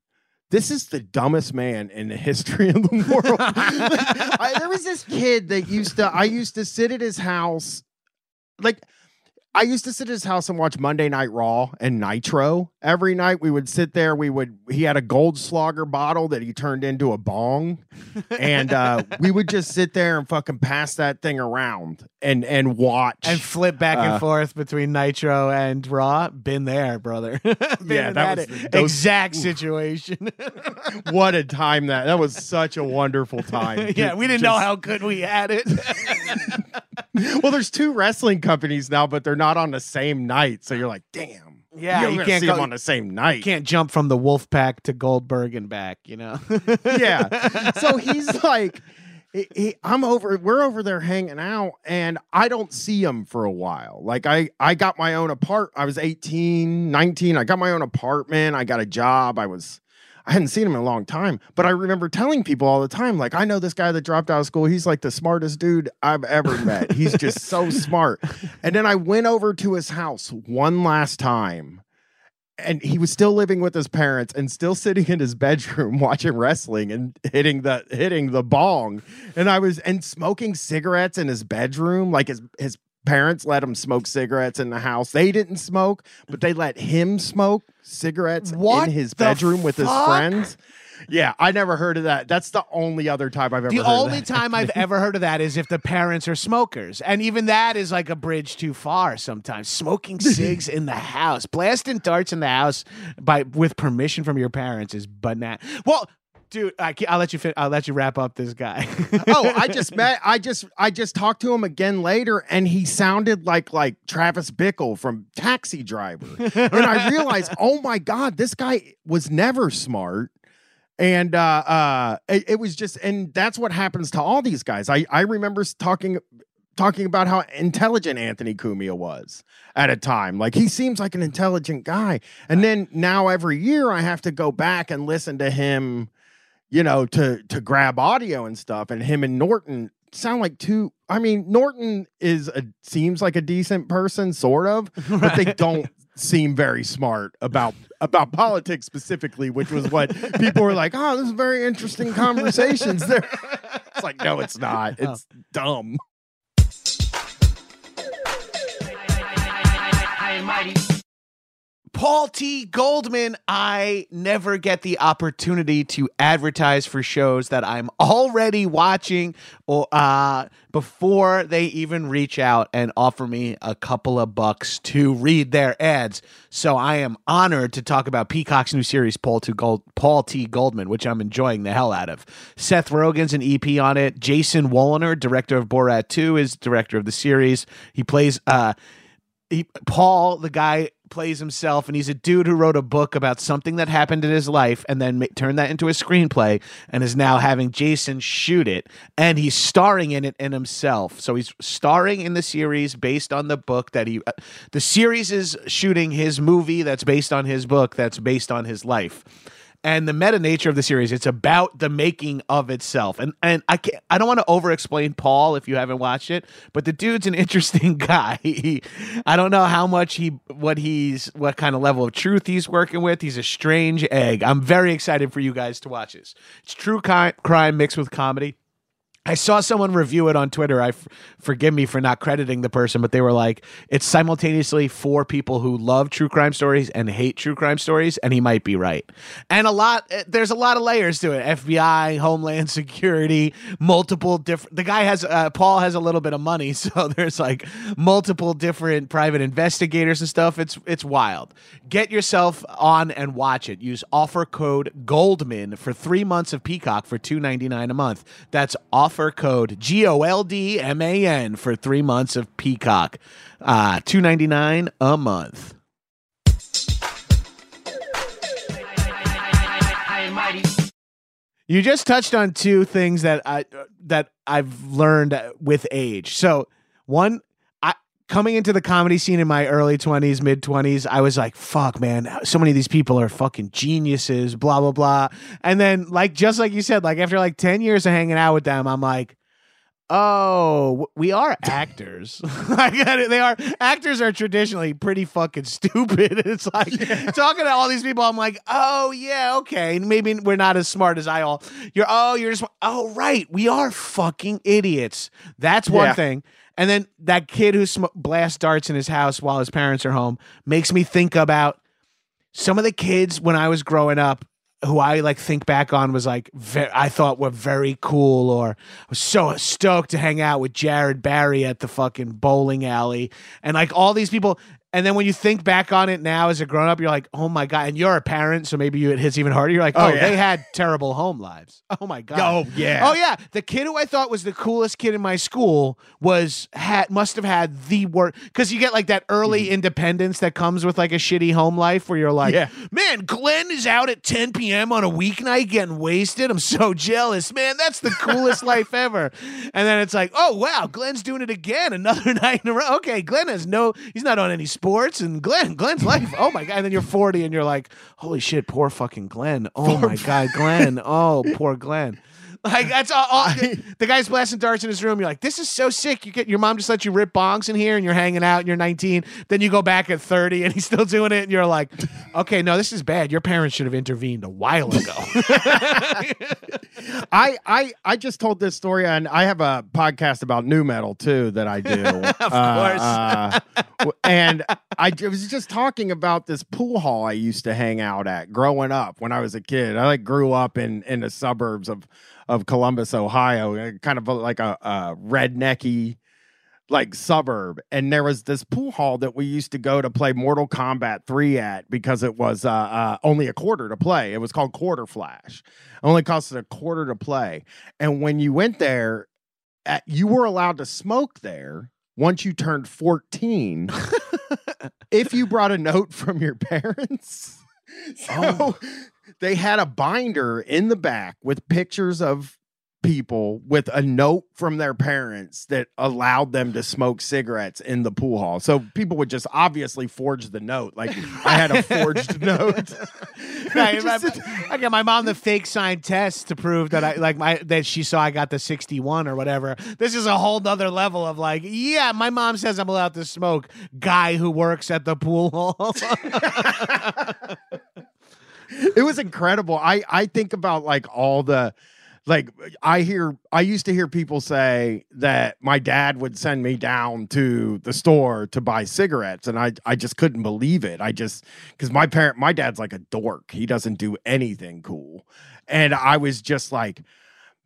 this is the dumbest man in the history of the world. I- there was this kid that used to i used to sit at his house like I used to sit at his house and watch Monday Night Raw and Nitro every night. We would sit there. We would. He had a Goldschläger bottle that he turned into a bong, and uh, we would just sit there and fucking pass that thing around and and watch. and flip back and Uh, forth between Nitro and Raw. Been there, brother. Been Yeah, in that was those- exact situation. what a time that that was such a wonderful time. yeah, we didn't know how good we had it. Well, there's two wrestling companies now, but they're not on the same night. So you're like, damn. Yeah, you, you can't can't see go- them on the same night. you can't jump from the Wolf Pack to Goldberg and back, you know? yeah. So he's like, he, he- I'm over. We're over there hanging out, and I don't see him for a while. Like I, I got my own apart. I was 18, 19. I got my own apartment. I got a job. I was. I hadn't seen him in a long time, but I remember telling people all the time, like, I know this guy that dropped out of school. He's like the smartest dude I've ever met. He's just so smart. And then I went over to his house one last time and he was still living with his parents and still sitting in his bedroom watching wrestling and hitting the hitting the bong. And i was and smoking cigarettes in his bedroom like his his parents let him smoke cigarettes in the house. They didn't smoke but they let him smoke cigarettes What in his bedroom with his friends yeah i never heard of that that's the only other time i've ever The heard of only time I've ever heard of that is if the parents are smokers. And even that is like a bridge too far sometimes. Smoking cigs in the house, blasting darts in the house by with permission from your parents is banana. Well, dude, I can't, I'll let you fin- I'll let you wrap up this guy. oh, I just met. I just I just talked to him again later, and he sounded like like Travis Bickle from Taxi Driver, and I realized, oh my god, this guy was never smart. And uh, uh, it, it was just, and that's what happens to all these guys. I I remember talking talking about how intelligent Anthony Cumia was at a time. Like he seems like an intelligent guy, and then now every year I have to go back and listen to him you know, to to grab audio and stuff. And him and Norton sound like two. I mean, Norton is a seems like a decent person, sort of, but they don't seem very smart about about politics specifically, which was what people were like, "Oh, this is very interesting conversations." There, it's like, no, it's not. Oh. It's dumb. Paul T. Goldman, I never get the opportunity to advertise for shows that I'm already watching or uh, before they even reach out and offer me a couple of bucks to read their ads. So I am honored to talk about Peacock's new series, Paul, T. Gold- Paul T. Goldman, which I'm enjoying the hell out of. Seth Rogen's an EP on it. Jason Woliner, director of Borat 2, is director of the series. He plays uh, he, Paul, the guy, plays himself, and he's a dude who wrote a book about something that happened in his life, and then ma- turned that into a screenplay, and is now having Jason shoot it, and he's starring in it in himself. So he's starring in the series based on the book that he. Uh, the series is shooting his movie that's based on his book that's based on his life. And the meta nature of the series, it's about the making of itself. And and I can't I don't want to over explain Paul if you haven't watched it, but the dude's an interesting guy. He, I don't know how much he what he's what kind of level of truth he's working with. He's a strange egg. I'm very excited for you guys to watch this. It's true crime mixed with comedy. I saw someone review it on Twitter. I f- forgive me for not crediting the person, but they were like, it's simultaneously for people who love true crime stories and hate true crime stories, and he might be right. And a lot, eh, there's a lot of layers to it: FBI, Homeland Security, multiple different. The guy has, uh, Paul has a little bit of money, so there's like multiple different private investigators and stuff. It's it's wild. Get yourself on and watch it. Use offer code Goldman for three months of Peacock for two ninety nine a month. That's offer offer code G O L D M A N for three months of Peacock, uh, two ninety nine a month. You just touched on two things that I that I've learned with age. So one, coming into the comedy scene in my early twenties, mid twenties, I was like, "Fuck, man! So many of these people are fucking geniuses." Blah blah blah. And then, like just like you said, like after like ten years of hanging out with them, I'm like, Oh, we are actors. It. They are actors are traditionally pretty fucking stupid. It's like talking to all these people. I'm like, oh yeah, okay. Maybe we're not as smart as I all. You're oh, you're just oh right. We are fucking idiots. That's one Yeah. thing. And then that kid who sm- blasts darts in his house while his parents are home makes me think about some of the kids when I was growing up who I like think back on was like ve- I thought were very cool or I was so stoked to hang out with Jared Barry at the fucking bowling alley. And like all these people and then when you think back on it now as a grown up you're like oh my god and you're a parent so maybe you it hits even harder you're like oh, Oh, yeah. they had terrible home lives oh my god Oh yeah. Oh yeah, the kid who I thought was the coolest kid in my school was had must have had the worst because you get like that early mm. independence that comes with like a shitty home life where you're like, Yeah. man, Glenn is out at 10 p.m. on a weeknight getting wasted. I'm so jealous, man. That's the coolest life ever. And then it's like, oh wow, Glenn's doing it again another night in a row. Okay, Glenn has no, he's not on any sports, and Glenn, Glenn's life. Oh my god. And then you're 40 and you're like, holy shit, poor fucking Glenn. Oh my god, Glenn. Oh poor Glenn. Like that's all. all the guy's blasting darts in his room. You're like, this is so sick. You get your mom just let you rip bongs in here, and you're hanging out, and you're 19. Then you go back at 30, and he's still doing it, and you're like, okay, no, this is bad. Your parents should have intervened a while ago. I I I just told this story, and I have a podcast about nu metal too that I do. of uh, course. Uh, and I was just talking about this pool hall I used to hang out at growing up when I was a kid. I like grew up in in the suburbs of of Columbus, Ohio, uh, kind of a, like a, a rednecky like suburb and there was this pool hall that we used to go to play Mortal Kombat 3 at because it was uh, uh, only a quarter to play. It was called Quarter Flash. It only costed a quarter to play. And when you went there, uh, you were allowed to smoke there once you turned 14 if you brought a note from your parents. so Oh. They had a binder in the back with pictures of people with a note from their parents that allowed them to smoke cigarettes in the pool hall. So people would just obviously forge the note. Like I had a forged note. Right, Just- I, got my mom the fake signed test to prove that I like my that she saw I got the 61 or whatever. This is a whole nother level of like, yeah, my mom says I'm allowed to smoke. Guy who works at the pool hall. it was incredible. I I think about like all the like I hear I used to hear people say that my dad would send me down to the store to buy cigarettes and I I just couldn't believe it. I just cuz my parent my dad's like a dork. He doesn't do anything cool. And I was just like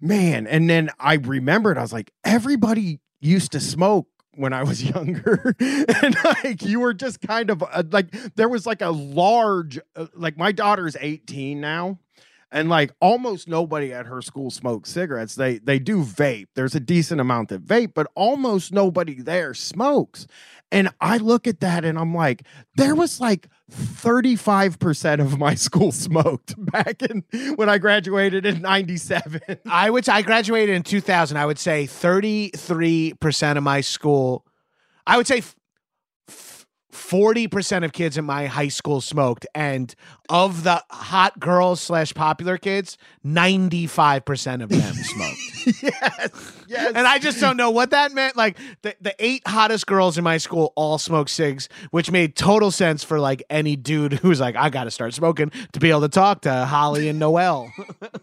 man, and then I remembered I was like everybody used to smoke when I was younger. and like you were just kind of uh, like there was like a large uh, like my daughter's 18 now and like almost nobody at her school smokes cigarettes. They they do vape. There's a decent amount that vape, but almost nobody there smokes. And I look at that and I'm like, there was like 35% of my school smoked back in when I graduated in 97. I would I graduated in 2000. I would say 33% of my school I would say 40% of kids in my high school smoked and of the hot girls slash popular kids 95% of them smoked yes. Yes. and i just don't know what that meant like the, the eight hottest girls in my school all smoked cigs which made total sense for like any dude who's like i gotta start smoking to be able to talk to holly and noel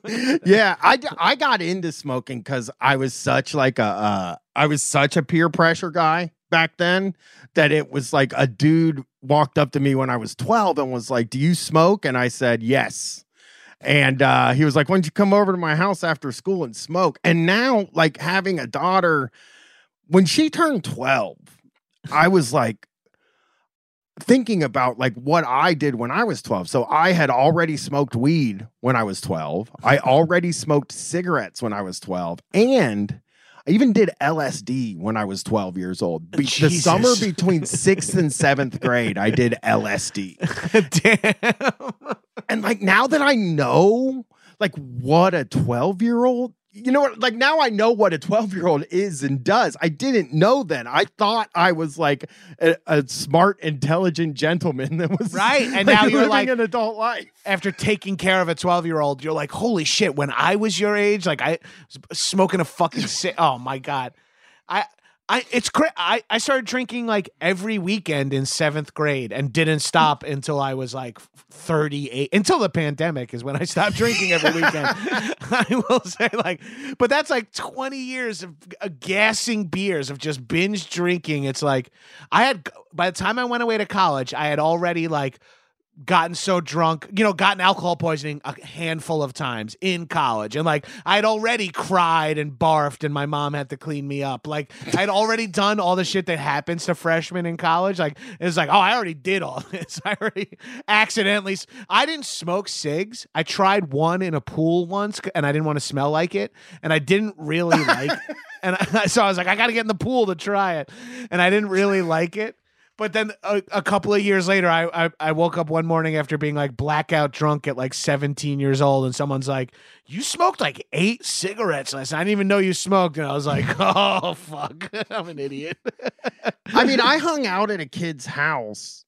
yeah, I, I got into smoking because I was such like a uh, I was such a peer pressure guy back then that it was like a dude walked up to me when I was 12 and was like, "Do you smoke?" And I said, "Yes." And uh, he was like, "Why don't you come over to my house after school and smoke?" And now, like having a daughter, when she turned 12, I was like, thinking about like what I did when I was 12. So I had already smoked weed when I was 12. I already smoked cigarettes when I was 12. And I even did LSD when I was 12 years old. Be- the summer between sixth and seventh grade, I did LSD. Damn. And like now that I know like what a 12 year old, you know what? Like now I know what a 12 year old is and does. I didn't know then. I thought I was like a, a smart, intelligent gentleman that was Right, and now you're living like- an adult life. After taking care of a 12 year old, you're like, holy shit, when I was your age, like I was smoking a fucking si- Oh my God. I, I, it's cra- I, I started drinking like every weekend in seventh grade and didn't stop until I was like 38 until the pandemic is when I stopped drinking every weekend. I will say like, but that's like 20 years of uh, gassing beers of just binge drinking. It's like I had, by the time I went away to college, I had already like gotten so drunk, you know, gotten alcohol poisoning a handful of times in college. And like I'd already cried and barfed and my mom had to clean me up. Like I'd already done all the shit that happens to freshmen in college. Like it was like, oh, I already did all this. I already accidentally I didn't smoke cigs. I tried one in a pool once and I didn't want to smell like it. And I didn't really like and I, so I was like, I gotta get in the pool to try it. And I didn't really like it. But then a, a couple of years later, I, I I woke up one morning after being like blackout drunk at like 17 years old, and someone's like, "You smoked like eight cigarettes last night. I didn't even know you smoked." And I was like, "Oh fuck, I'm an idiot." I mean, I hung out at a kid's house.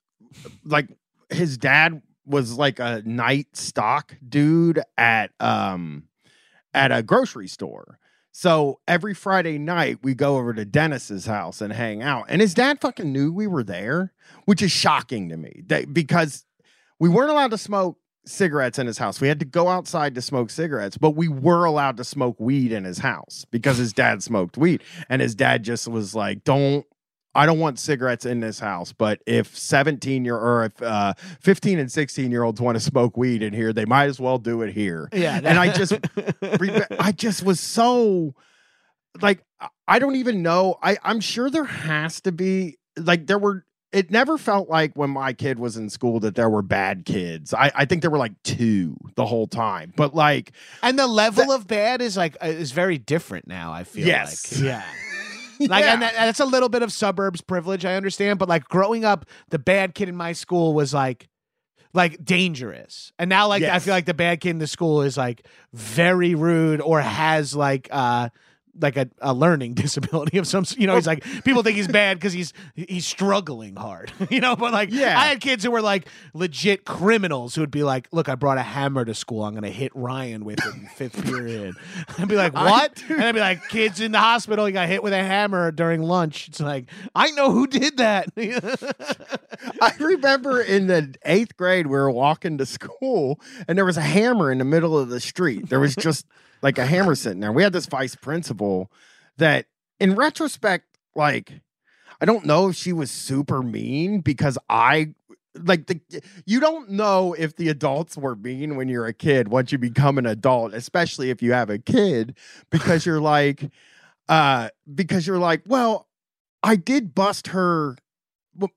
Like his dad was like a night stock dude at um at a grocery store. So every Friday night we go over to Dennis's house and hang out. And his dad fucking knew we were there, which is shocking to me. That because we weren't allowed to smoke cigarettes in his house. We had to go outside to smoke cigarettes, but we were allowed to smoke weed in his house because his dad smoked weed. And his dad just was like, "Don't I don't want cigarettes in this house, but if 17 year or if uh, 15 and 16 year olds want to smoke weed in here, they might as well do it here. yeah, And I just I just was so like I- don't even know. I I'm sure there has to be like there were it never felt like when my kid was in school that there were bad kids. I, I think there were like two the whole time. But like and the level of bad is like uh, is very different now. I feel Yes. like yeah. Like, and that, that's a little bit of suburbs privilege, I understand. But like growing up, the bad kid in my school was like, like dangerous. And now, like, I feel like the bad kid in the school is like very rude or has like, uh, like a, a learning disability of some, you know, he's like people think he's bad because he's he's struggling hard, you know. But like, Yeah. I had kids who were like legit criminals who would be like, "Look, I brought a hammer to school. I'm gonna hit Ryan with it in fifth period." I'd be like, I- "What?" and I'd be like, "Kids in the hospital. He got hit with a hammer during lunch." It's like, I know who did that. I remember in the eighth grade, we were walking to school and there was a hammer in the middle of the street. There was just like a hammer sitting there. We had this vice principal that, in retrospect, like, I don't know if she was super mean because I. Like the you don't know if the adults were mean when you're a kid once you become an adult, especially if you have a kid, because you're like, uh, because you're like, well, I did bust her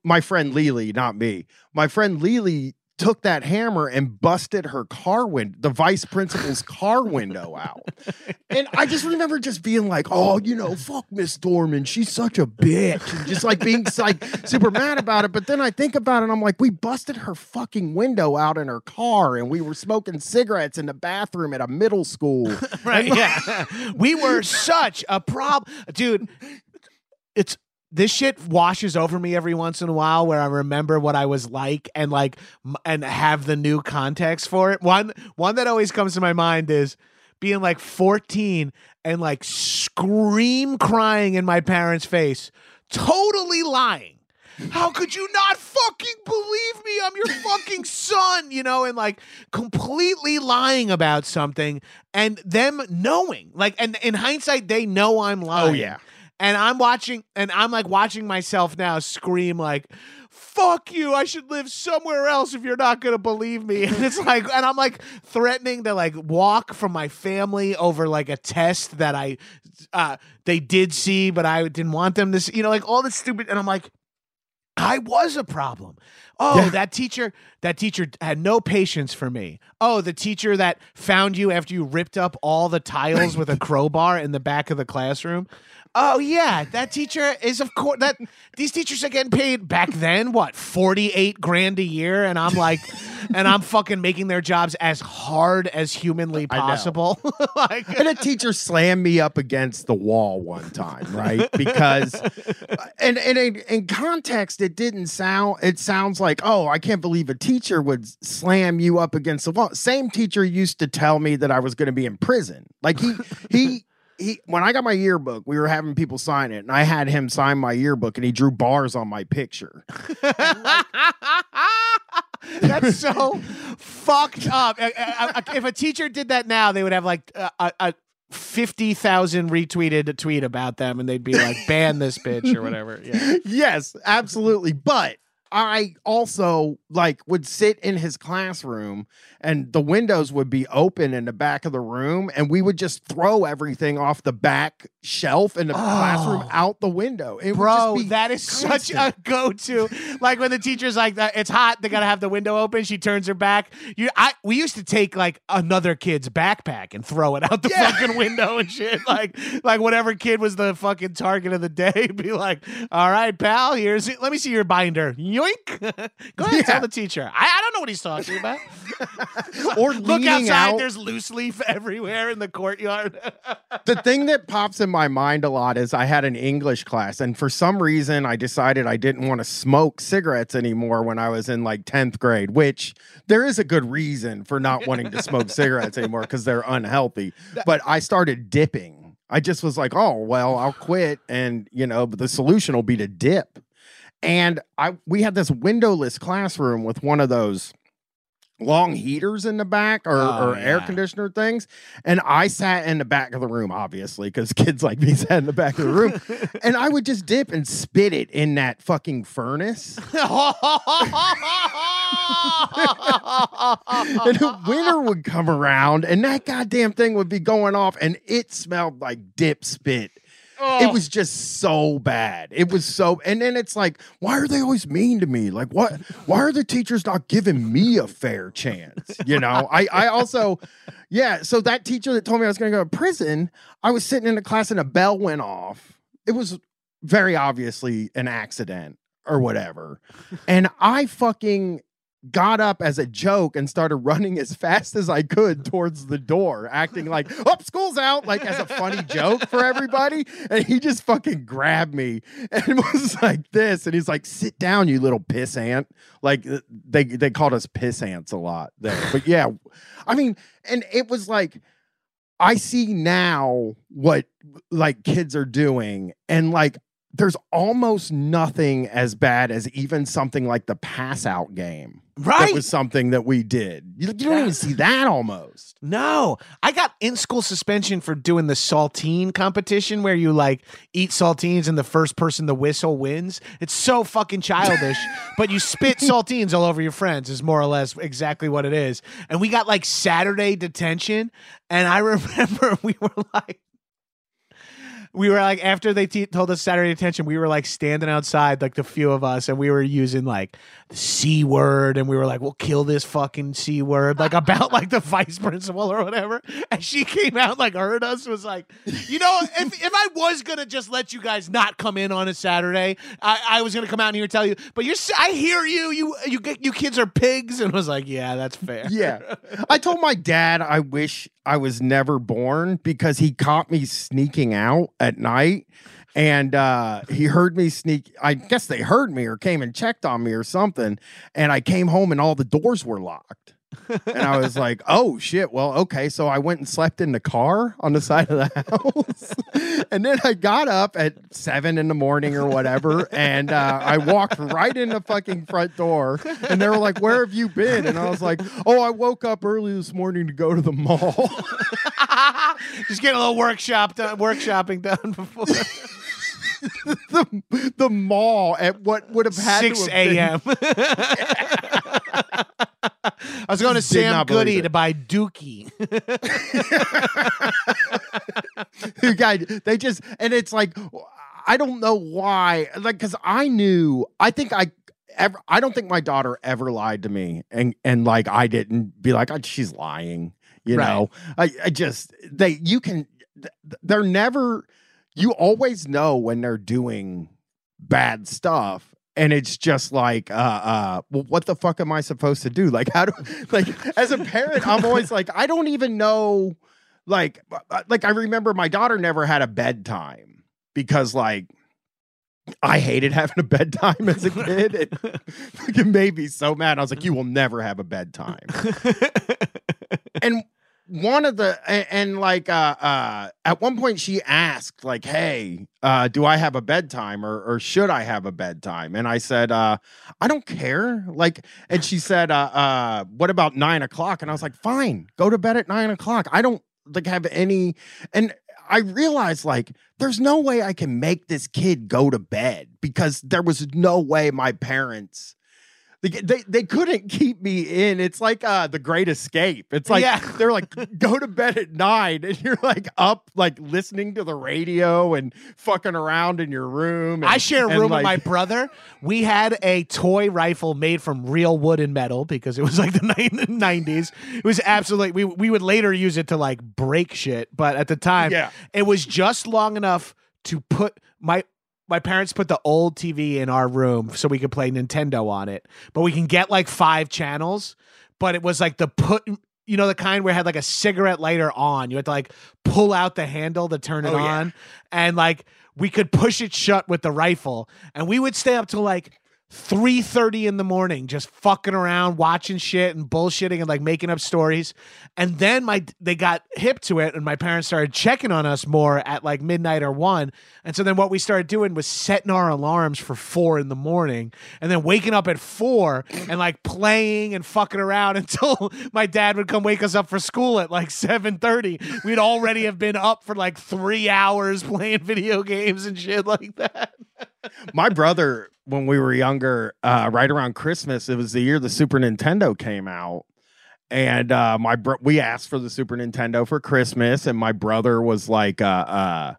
my friend Lily, not me. My friend Lily took that hammer and busted her car window, the vice principal's car window out. And I just remember just being like, oh, you know, fuck Miss Dorman. She's such a bitch. And just like being like super mad about it. But then I think about it and I'm like, we busted her fucking window out in her car and we were smoking cigarettes in the bathroom at a middle school. right? Yeah, we were such a problem, dude. It's this shit washes over me every once in a while where I remember what I was like and like and have the new context for it. One one that always comes to my mind is being like 14 and like scream crying in my parents' face, totally lying. How could you not fucking believe me? I'm your fucking son, you know, and like completely lying about something and them knowing. Like, and in hindsight, they know I'm oh, lying. Oh, yeah. And I'm watching, and I'm like watching myself now scream, like, fuck you. I should live somewhere else if you're not going to believe me. And it's like, and I'm like threatening to like walk from my family over like a test that I, uh, they did see, but I didn't want them to see, you know, like all this stupid. And I'm like, I was a problem. Oh, Yeah. that teacher, that teacher had no patience for me. Oh, the teacher that found you after you ripped up all the tiles with a crowbar in the back of the classroom. Oh yeah, that teacher is of course that these teachers are getting paid back then what 48 grand a year and I'm like and I'm fucking making their jobs as hard as humanly possible. like and a teacher slammed me up against the wall one time, right? Because, and and in, in context, it didn't sound. It sounds like, oh, I can't believe a teacher would slam you up against the wall. Same teacher used to tell me that I was going to be in prison. Like he he. He, when I got my yearbook, we were having people sign it, and I had him sign my yearbook, and he drew bars on my picture. That's so fucked up. If a teacher did that now, they would have like a, a, a fifty thousand retweeted tweet about them, and they'd be like, "Ban this bitch" or whatever. Yeah. yes, absolutely. But I also like would sit in his classroom and the windows would be open in the back of the room and we would just throw everything off the back shelf in the classroom Oh. out the window. It Bro, that is such a go-to. Like when the teacher's like, "Uh, "It's hot," they gotta have the window open. She turns her back. You, I, we used to take like another kid's backpack and throw it out the Yeah. fucking window and shit. Like, like whatever kid was the fucking target of the day. Be like, "All right, pal, here's it. Let me see your binder." Yoink. Go ahead, Yeah. tell the teacher. I, I don't know what he's talking about. or Look outside. out. There's loose leaf everywhere in the courtyard. the thing that pops in my mind a lot is I had an English class, and for some reason, I decided I didn't want to smoke cigarettes anymore when I was in like 10th grade, which there is a good reason for not wanting to smoke cigarettes anymore because they're unhealthy. But I started dipping. I just was like, oh, well, I'll quit. And, you know, but the solution will be to dip. And I we had this windowless classroom with one of those long heaters in the back or, Oh, or air conditioner things. And I sat in the back of the room, obviously, because kids like me sat in the back of the room. and I would just dip and spit it in that fucking furnace. and the winter would come around and that goddamn thing would be going off and it smelled like dip spit. It oh. was just so bad. It was so, and then it's like, why are they always mean to me? Like, what? Why are the teachers not giving me a fair chance? You know, I, I also, yeah. So that teacher that told me I was going to go to prison, I was sitting in a class and a bell went off. It was very obviously an accident or whatever, and I fucking got up as a joke and started running as fast as I could towards the door, acting like, oh, school's out, like as a funny joke for everybody. And he just fucking grabbed me and was like this. And he's like, sit down, you little piss ant. Like uh, they, they called us piss ants a lot there. But yeah, I mean, and it was like, I see now what like kids are doing and like there's almost nothing as bad as even something like the pass out game. Right. That was something that we did. You, you don't even see that almost. No, I got in school suspension for doing the saltine competition where you like eat saltines and the first person to whistle wins. It's so fucking childish, but you spit saltines all over your friends is more or less exactly what it is. And we got like Saturday detention, and I remember we were like. We were like after they told us Saturday detention, we were like standing outside, like the few of us, and we were using like the c word, and we were like, "We'll kill this fucking c word," like about like the vice principal or whatever. And she came out like heard us, was like, "You know, if if I was gonna just let you guys not come in on a Saturday, I, I was gonna come out here and tell you, but you're I hear you, you you you kids are pigs," and was like, "Yeah, that's fair." Yeah. I told my dad I wish I was never born because he caught me sneaking out at night. And uh, he heard me sneak. I guess they heard me or came and checked on me or something. And I came home and all the doors were locked. And I was like, oh shit. Well, okay. So I went and slept in the car on the side of the house. and then I got up at seven in the morning or whatever. And uh, I walked right in the fucking front door. And they were like, where have you been? And I was like, oh, I woke up early this morning to go to the mall. Just get a little workshop done, workshopping done before the, the mall at what would have had six to have been- a.m. I was going to Sam Goody to buy Dookie. You guys, they just and it's like I don't know why. Like, because I knew. I think I ever. I don't think my daughter ever lied to me, and and like I didn't be like, "Oh, she's lying. You Right. know, I, I just they. You can. They're never. You always know when they're doing bad stuff. And it's just like, uh, uh, well, what the fuck am I supposed to do? Like, how do, like, as a parent, I'm always like, I don't even know like uh, like I remember my daughter never had a bedtime because like I hated having a bedtime as a kid. It, it made me so mad. I was like, you will never have a bedtime. and one of the and, and like uh uh at one point she asked like hey uh do i have a bedtime or or should i have a bedtime? And i said uh i don't care. Like and she said uh uh what about nine o'clock? And i was like fine go to bed at nine o'clock. I don't like have any and i realized like there's no way i can make this kid go to bed because there was no way my parents they, they, they couldn't keep me in. It's like uh the great escape. It's like Yeah. they're like go to bed at nine and you're like up like listening to the radio and fucking around in your room. And, I share a room like, with my brother. We had a toy rifle made from real wood and metal because it was like the nineties. It was absolutely. We we would later use it to like break shit, but at the time, Yeah. it was just long enough to put my. My parents put the old TV in our room so we could play Nintendo on it, but we can get like five channels. But it was like the put, you know, the kind where it had like a cigarette lighter on. You had to like pull out the handle to turn it Oh, yeah. on, and like we could push it shut with the rifle, and we would stay up till like three thirty in the morning, just fucking around, watching shit and bullshitting and like making up stories. And then my they got hip to it, and my parents started checking on us more at like midnight or one. And so then what we started doing was setting our alarms for four in the morning, and then waking up at four and like playing and fucking around until my dad would come wake us up for school at like seven thirty. We'd already have been up for like three hours playing video games and shit like that. My brother when we were younger uh right around christmas it was the year the super nintendo came out and uh my bro- we asked for the super nintendo for christmas and my brother was like uh uh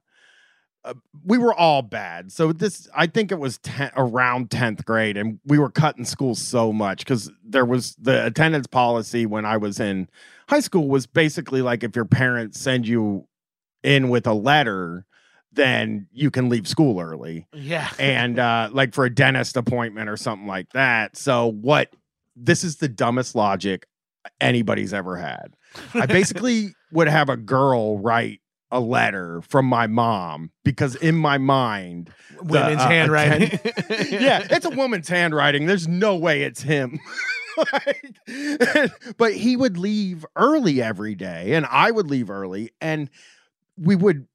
uh, we were all bad. So this, I think it was 10, around 10th grade and we were cutting school so much because there was the attendance policy when I was in high school was basically like if your parents send you in with a letter, then you can leave school early Yeah. and uh like for a dentist appointment or something like that. So what this is the dumbest logic anybody's ever had. I basically would have a girl write a letter from my mom because in my mind Women's uh, handwriting. yeah, it's a woman's handwriting. There's no way it's him. Like, but he would leave early every day, and I would leave early, and we would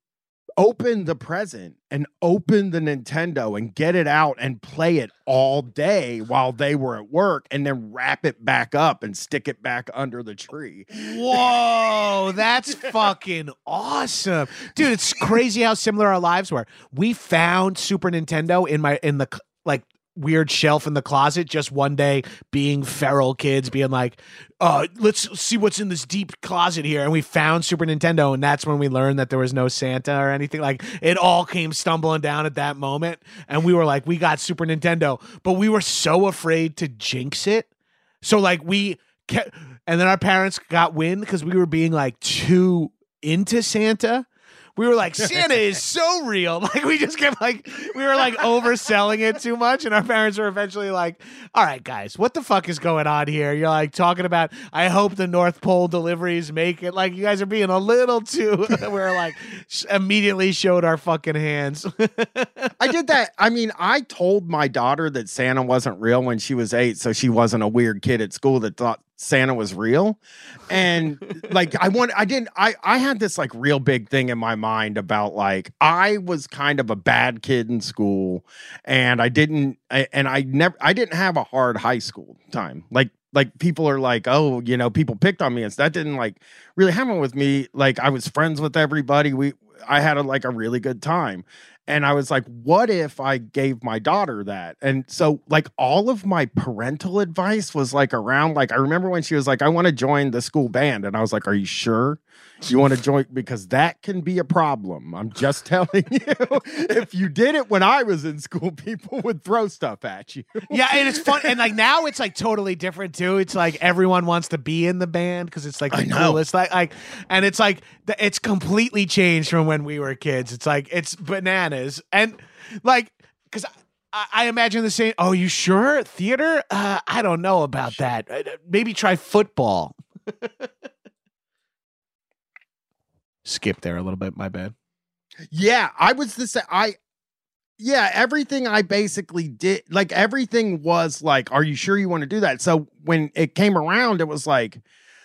open the present and open the Nintendo and get it out and play it all day while they were at work, and then wrap it back up and stick it back under the tree. Whoa, that's fucking awesome. Dude, it's crazy how similar our lives were. We found Super Nintendo in my in the like weird shelf in the closet just one day being feral kids being like uh let's see what's in this deep closet here. And we found Super Nintendo and that's when we learned that there was no Santa or anything. Like it all came stumbling down at that moment and we were like we got Super Nintendo. But we were so afraid to jinx it. So like we kept, and then our parents got wind because we were being like too into Santa. We were like, Santa is so real. Like we just kept like we were like overselling it too much, and our parents were eventually like, "All right, guys, what the fuck is going on here? You're like talking about. I hope the North Pole deliveries make it. Like you guys are being a little too. we are like sh- immediately showed our fucking hands. I did that. I mean, I told my daughter that Santa wasn't real when she was eight, so she wasn't a weird kid at school that thought Santa was real. And like I want I didn't I I had this like real big thing in my mind about like I was kind of a bad kid in school and I didn't I, and I never I didn't have a hard high school time. Like like people are like, "Oh, you know, people picked on me." And that didn't like really happen with me. Like I was friends with everybody. We I had a, like a really good time. And I was like, what if I gave my daughter that? And so, like, all of my parental advice was like around, like, I remember when she was like, I want to join the school band. And I was like, Are you sure? You want to join? Because that can be a problem. I'm just telling you. if you did it when I was in school, people would throw stuff at you. yeah, and it's fun. And like now it's like totally different too. It's like everyone wants to be in the band because it's like the I know. coolest. Like, like, and it's like it's completely changed from when we were kids. It's like it's bananas and like because. I, I imagine the same. Oh, you sure? Theater? Uh, I don't know about that. Uh, Maybe try football. Skip there a little bit. My bad. Yeah, I was the same. I, yeah, everything I basically did, like everything was like, are you sure you want to do that? So when it came around, it was like,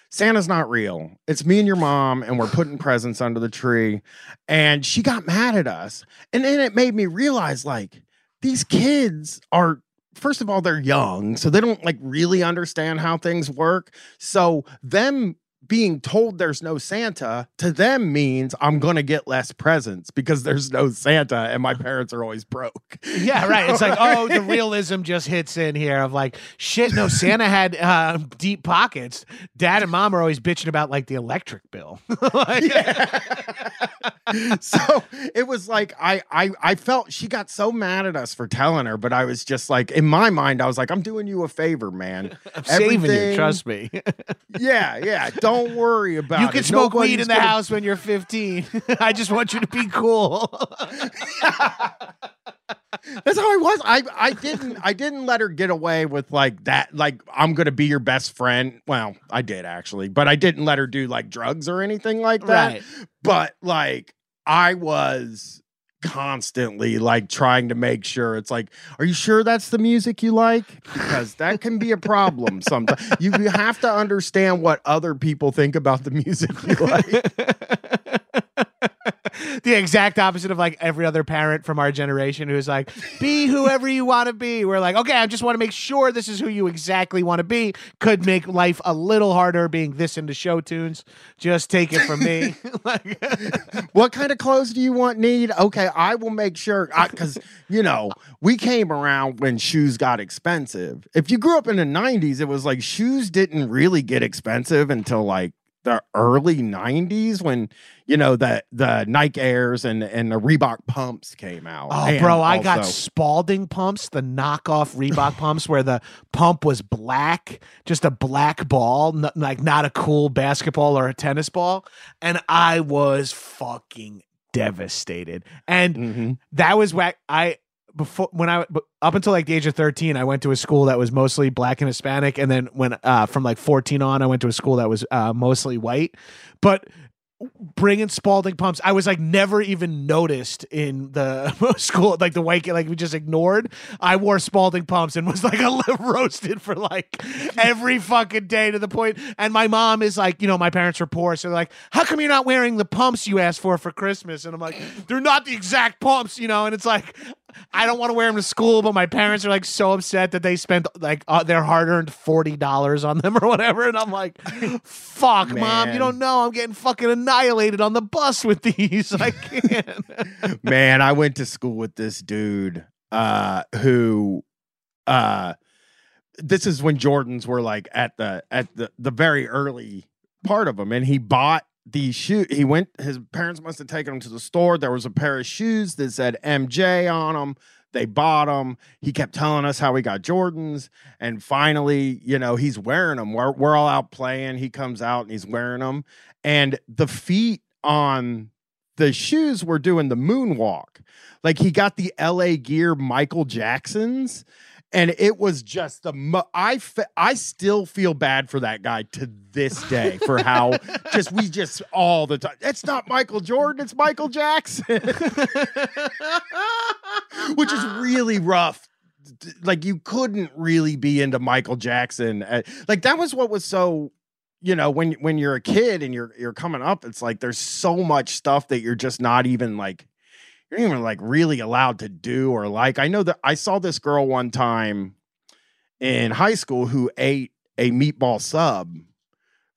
Santa's not real. It's me and your mom, and we're putting presents under the tree. And she got mad at us. And then it made me realize, like, these kids are, first of all, they're young, so they don't like really understand how things work. So them being told there's no Santa to them means I'm going to get less presents because there's no Santa and my parents are always broke. Yeah, right. It's like, oh, the realism just hits in here of like, shit, no, Santa had uh, deep pockets. Dad and mom are always bitching about like the electric bill. Like- so it was like I, I I felt she got so mad at us for telling her, but I was just like in my mind, I was like, I'm doing you a favor, man. I'm saving you, trust me. Yeah, yeah. Don't worry about you it. can smoke weed in the gonna- house when you're 15. I just want you to be cool. That's how I was. I I didn't I didn't let her get away with like that. Like I'm gonna be your best friend. Well, I did actually, but I didn't let her do like drugs or anything like that. right. But like I was constantly like trying to make sure it's like, are you sure that's the music you like? Because that can be a problem sometimes. You, have to understand what other people think about the music you like. the exact opposite of like every other parent from our generation who's like, be whoever you want to be. We're like, okay, I just want to make sure this is who you exactly want to be. Could make life a little harder being this into show tunes. Just take it from me. like, what kind of clothes do you want need okay i will make sure because you know we came around when shoes got expensive if you grew up in the 90s it was like shoes didn't really get expensive until like the early 90s when you know the the nike airs and and the reebok pumps came out Oh, And bro, I got Spalding pumps, the knockoff Reebok pumps, where the pump was black, just a black ball, n- like not a cool basketball or a tennis ball, and I was fucking devastated. And Mhm. that was whack. I before when I up until like the age of thirteen, I went to a school that was mostly black and Hispanic, and then when uh, from like fourteen on, I went to a school that was uh, mostly white. But bringing Spalding pumps, I was like never even noticed in the school, like the white kid, like we just ignored. I wore Spalding pumps and was like a roasted for like every fucking day to the point. And my mom is like, you know, my parents were poor, so they're like, "How come you're not wearing the pumps you asked for for Christmas?" And I'm like, "They're not the exact pumps, you know." And it's like. I don't want to wear them to school, but my parents are like so upset that they spent like uh, their hard-earned forty dollars on them or whatever, and I'm like, "Fuck, mom, you don't know I'm getting fucking annihilated on the bus with these. I can't." man i went to school with this dude uh who uh this is when jordans were like at the at the the very early part of them and he bought these shoe he went his parents must have taken him to the store. There was a pair of shoes that said mj on them they bought them he kept telling us how he got jordans. And finally you know he's wearing them we're, we're all out playing. He comes out and he's wearing them and the feet on the shoes were doing the moonwalk. Like he got the LA Gear Michael Jacksons, and it was just the mo- I fe- I still feel bad for that guy to this day for how just we just all the time. It's not Michael Jordan, it's Michael Jackson, which is really rough. Like you couldn't really be into Michael Jackson. Uh, Like that was what was so you know when when you're a kid and you're you're coming up it's like there's so much stuff that you're just not even like you're not even like really allowed to do or like i know that i saw this girl one time in high school who ate a meatball sub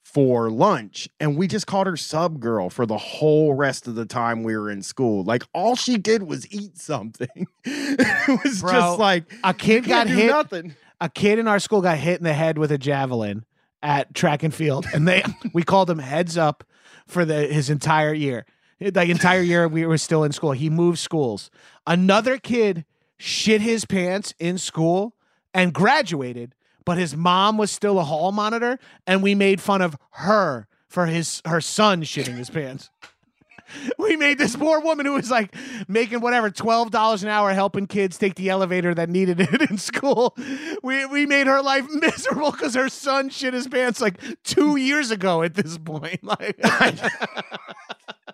for lunch and we just called her sub girl for the whole rest of the time we were in school like all she did was eat something it was Bro, just like A kid can't got hit. nothing A kid in our school got hit in the head with a javelin at track and field, and they we called him heads up for the his entire year. The entire year we were still in school. He moved schools. Another kid shit his pants in school and graduated, but his mom was still a hall monitor, and we made fun of her for his her son shitting his pants. We made this poor woman who was like making whatever twelve dollars an hour helping kids take the elevator that needed it in school. We we made her life miserable because her son shit his pants like two years ago at this point. Like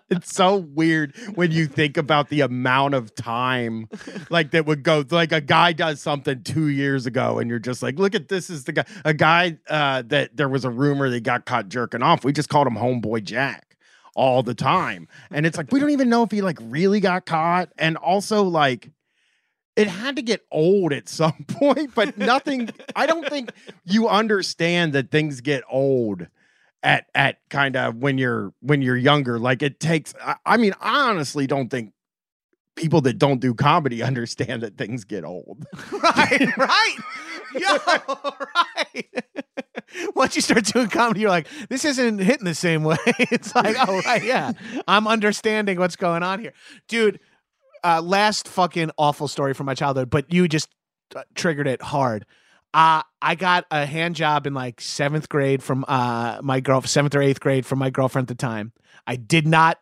it's so weird when you think about the amount of time like that would go like a guy does something two years ago and you're just like look at this is the guy a guy uh that there was a rumor they got caught jerking off. We just called him homeboy jack all the time. And it's like we don't even know if he like really got caught. And also like it had to get old at some point but nothing i don't think you understand that things get old at at kind of when you're when you're younger like it takes I, I mean i honestly don't think people that don't do comedy understand that things get old right, right, yo, right. Once you start doing comedy, you're like, this isn't hitting the same way. It's like, oh right, yeah, I'm understanding what's going on here, dude. Uh, last fucking awful story from my childhood, but you just uh, triggered it hard. Uh, I got a hand job in like seventh grade from uh, my girl, seventh or eighth grade from my girlfriend at the time. I did not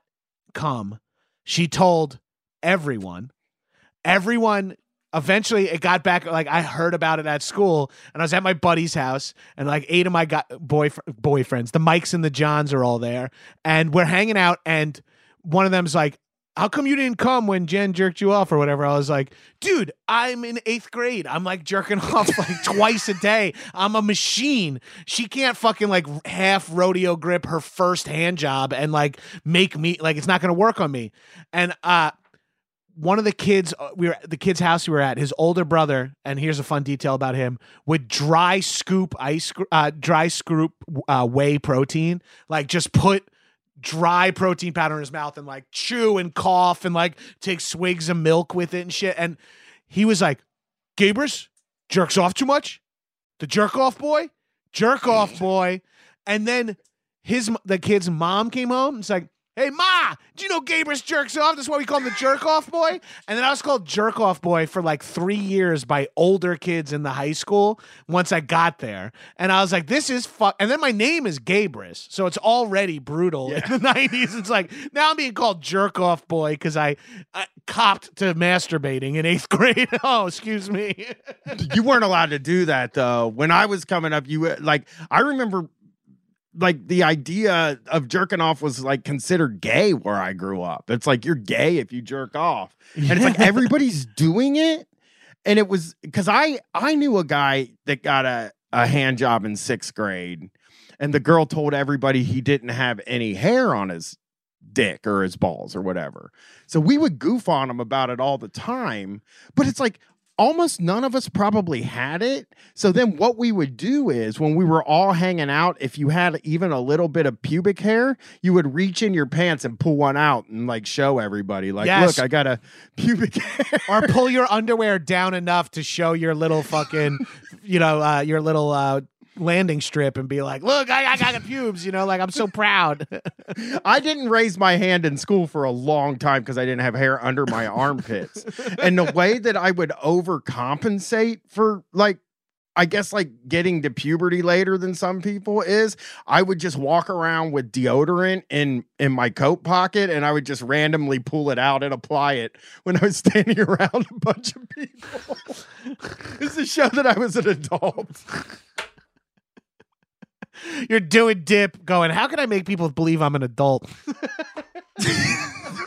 come. She told everyone. Everyone eventually it got back like I heard about it at school and I was at my buddy's house and like eight of my guy, boyf- boyfriends, the Mikes and the Johns are all there and we're hanging out and one of them's like how come you didn't come when Jen jerked you off or whatever? I was like, dude, I'm in eighth grade. I'm like jerking off like twice a day. I'm a machine. She can't fucking like half rodeo grip her first hand job and like make me like it's not gonna work on me. And uh one of the kids uh, we were the kid's house we were at his older brother and here's a fun detail about him would dry scoop ice uh, dry scoop uh, whey protein like just put dry protein powder in his mouth and like chew and cough and like take swigs of milk with it and shit. And he was like Gabrus jerks off too much? The jerk off boy? Jerk off boy. And then his the kid's mom came home. It's like Hey Ma, do you know Gabrus jerks off? That's why we call him the jerk off boy. And then I was called jerk off boy for like three years by older kids in the high school once I got there. And I was like, this is fuck. And then my name is Gabrus. So it's already brutal in the 90s. It's like now I'm being called jerk off boy because I, I copped to masturbating in eighth grade. oh, excuse me. you weren't allowed to do that though when i was coming up you uh, like i remember like the idea of jerking off was like considered gay where i grew up. It's like you're gay if you jerk off. And it's like everybody's doing it. And it was because i i knew a guy that got a, a hand job in sixth grade and the girl told everybody he didn't have any hair on his dick or his balls or whatever. So we would goof on him about it all the time. But it's like almost none of us probably had it. So then what we would do is when we were all hanging out, if you had even a little bit of pubic hair, you would reach in your pants and pull one out and like show everybody, like, Yes. look, I got a pubic hair. or pull your underwear down enough to show your little fucking, you know, uh, your little uh, landing strip and be like, look, I, I got the pubes, you know, like I'm so proud. I didn't raise my hand in school for a long time because I didn't have hair under my armpits. and the way that I would overcompensate for like I guess like getting to puberty later than some people is I would just walk around with deodorant in in my coat pocket and I would just randomly pull it out and apply it when I was standing around a bunch of people. this is to show that I was an adult. You're doing dip, going, how can I make people believe I'm an adult?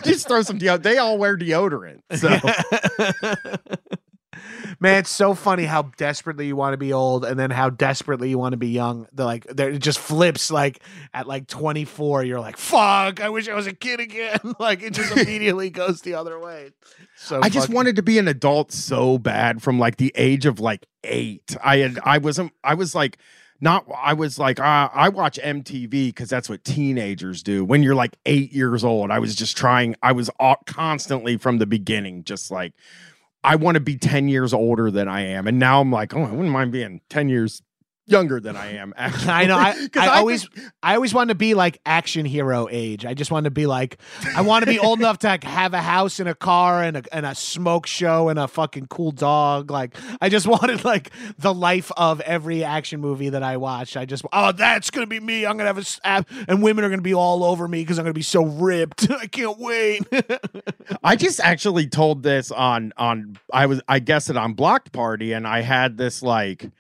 just throw some deodorant. They all wear deodorant. So Man, it's so funny how desperately you want to be old and then how desperately you want to be young. They're like, they're, it just flips like at like 24, you're like, fuck, I wish I was a kid again. like it just immediately goes the other way. So I just wanted to be an adult so bad from like the age of like eight. I had I wasn't I was like not I was like uh, I watch MTV because that's what teenagers do. When you're like eight years old, I was just trying. I was au- constantly from the beginning, just like I want to be ten years older than I am, and now I'm like, oh, I wouldn't mind being ten years younger than I am. Actually, I know. I, I I always, I always wanted to be like action hero age. I just wanted to be like, I want to be old enough to like, have a house and a car and a and a smoke show and a fucking cool dog. Like, I just wanted like the life of every action movie that I watched. I just, oh, that's gonna be me. I'm gonna have a and women are gonna be all over me because I'm gonna be so ripped. I can't wait. I just actually told this on on I was I guess it on Blocked Party, and I had this like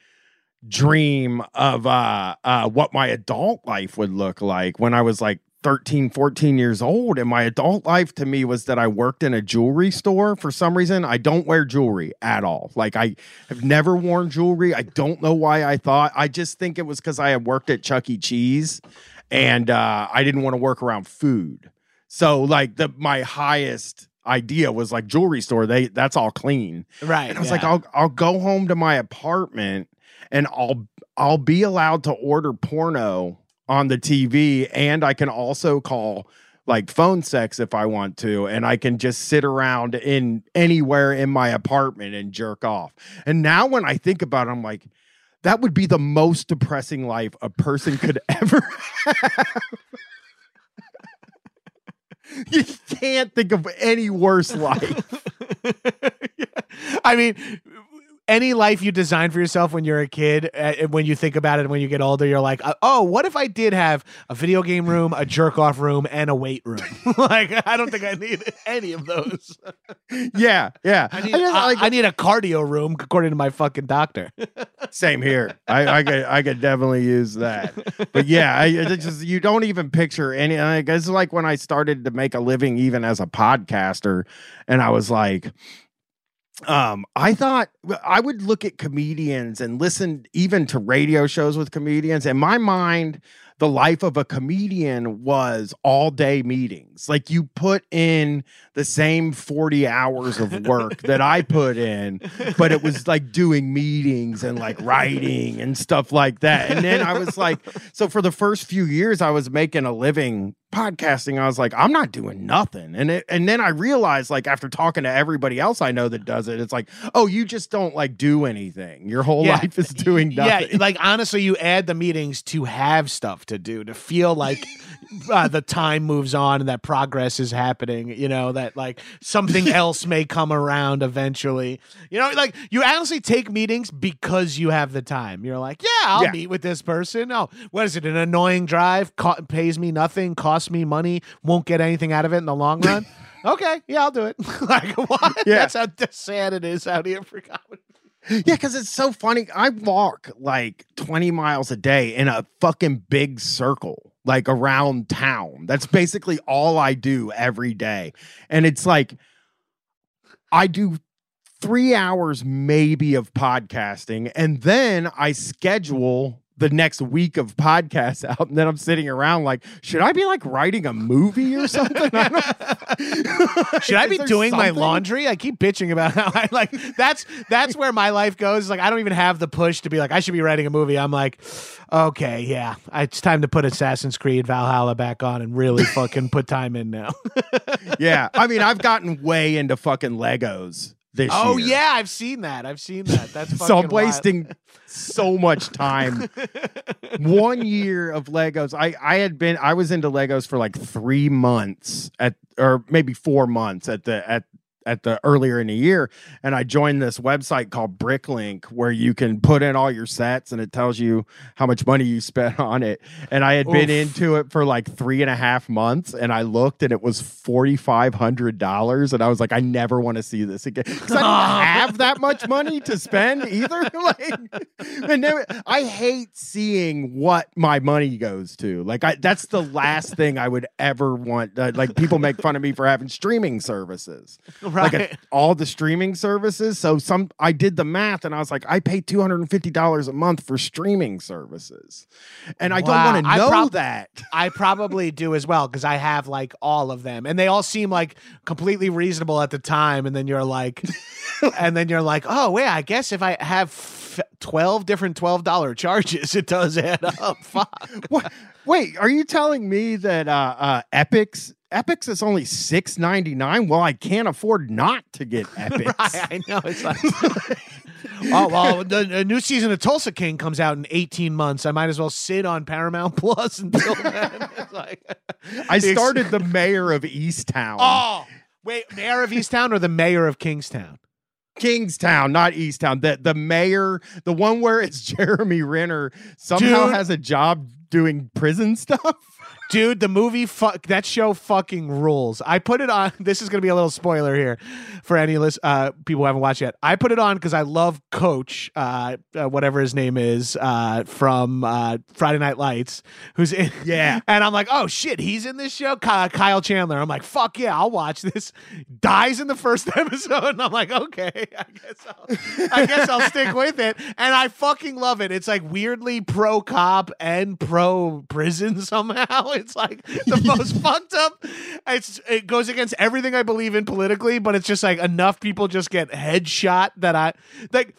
dream of uh uh what my adult life would look like when I was like 13 14 years old and my adult life to me was that I worked in a jewelry store for some reason. I don't wear jewelry at all. Like I have never worn jewelry. I don't know why I thought I just think it was cuz I had worked at Chuck E. Cheese and uh I didn't want to work around food. So like the my highest idea was like jewelry store. They that's all clean. Right. and I was yeah. like, I'll I'll go home to my apartment and I'll I'll be allowed to order porno on the TV and I can also call like phone sex if I want to and I can just sit around in anywhere in my apartment and jerk off. And now when I think about it I'm like that would be the most depressing life a person could ever have. you can't think of any worse life. I mean, any life you design for yourself when you're a kid, uh, when you think about it and when you get older, you're like, uh, oh, what if I did have a video game room, a jerk off room, and a weight room? like, I don't think I need any of those. yeah, yeah. I need, I like, I need a cardio room, according to my fucking doctor. Same here. I, I could I could definitely use that. But yeah, I, it's just you don't even picture any. Guess it's like when I started to make a living, even as a podcaster, and I was like, um, I thought I would look at comedians and listen even to radio shows with comedians. In my mind, the life of a comedian was all day meetings. Like you put in the same 40 hours of work that I put in, but it was like doing meetings and like writing and stuff like that. And then I was like, so for the first few years, I was making a living podcasting. I was like, I'm not doing nothing. And it, and then I realized, like, after talking to everybody else I know that does it, it's like, oh, you just don't like do anything. Your whole Yeah. life is doing nothing. Yeah, like honestly, you add the meetings to have stuff to do, to feel like uh, the time moves on and that progress is happening. You know that like something else may come around eventually. You know, like you honestly take meetings because you have the time. You're like, yeah, I'll Yeah. meet with this person. Oh, what is it? An annoying drive, co- pays me nothing, costs me money, won't get anything out of it in the long run. Okay, yeah, I'll do it. like what? Yeah. That's how sad it is out here for comedy. Yeah, because it's so funny. I walk like 20 miles a day in a fucking big circle, like around town. That's basically all I do every day. And it's like, I do three hours maybe of podcasting, and then I schedule the next week of podcasts out. And then I'm sitting around like, should I be like writing a movie or something? I Should I be doing my laundry? I keep bitching about how I like that's that's where my life goes. Like I don't even have the push to be like I should be writing a movie. I'm like, okay, yeah, it's time to put Assassin's Creed Valhalla back on and really fucking put time in now. yeah. I mean, I've gotten way into fucking Legos this oh year. yeah, I've seen that. I've seen that. That's fucking so I'm wasting so much time. One year of Legos. I I had been I was into Legos for like three months at or maybe four months at the at at the earlier in the year and I joined this website called Bricklink where you can put in all your sets and it tells you how much money you spent on it. And I had been into it for like three and a half months and I looked and it was forty five hundred dollars and I was like, I never want to see this again. Because I don't have that much money to spend either. like and then, I hate seeing what my money goes to. Like I that's the last thing I would ever want. Uh, like people make fun of me for having streaming services right. Like a- all the streaming services. So some I did the math and I was like, I pay two hundred and fifty dollars a month for streaming services, and I Wow, don't want to know prob- that. I probably do as well because I have like all of them, and they all seem like completely reasonable at the time. And then you're like, and then you're like, oh wait, I guess if I have f- twelve different twelve dollar charges, it does add up. Fuck. What? Wait, are you telling me that uh, uh, Epix Epix is only six ninety nine? Well, I can't afford not to get Epix. Right, I know. It's like, oh well, the, the new season of Tulsa King comes out in eighteen months. I might as well sit on Paramount Plus until then. It's like, I started the mayor of Easttown. Oh, wait, mayor of Easttown or the mayor of Kingstown? Kingstown, not Easttown. The the mayor, the one where it's Jeremy Renner, somehow Dude. has a job doing prison stuff. Dude, the movie fuck that show fucking rules. I put it on. This is gonna be a little spoiler here for any list uh, people who haven't watched yet. I put it on because I love Coach, uh, uh, whatever his name is, uh, from uh, Friday Night Lights, who's in. Yeah. and I'm like, oh shit, he's in this show. Ky- Kyle Chandler. I'm like, fuck yeah, I'll watch this. Dies in the first episode, and I'm like, okay, I guess I'll, I guess I'll stick with it. And I fucking love it. It's like weirdly pro cop and pro prison somehow. It's like the most fucked up. It's it goes against everything I believe in politically, but it's just like enough people just get headshot that I like.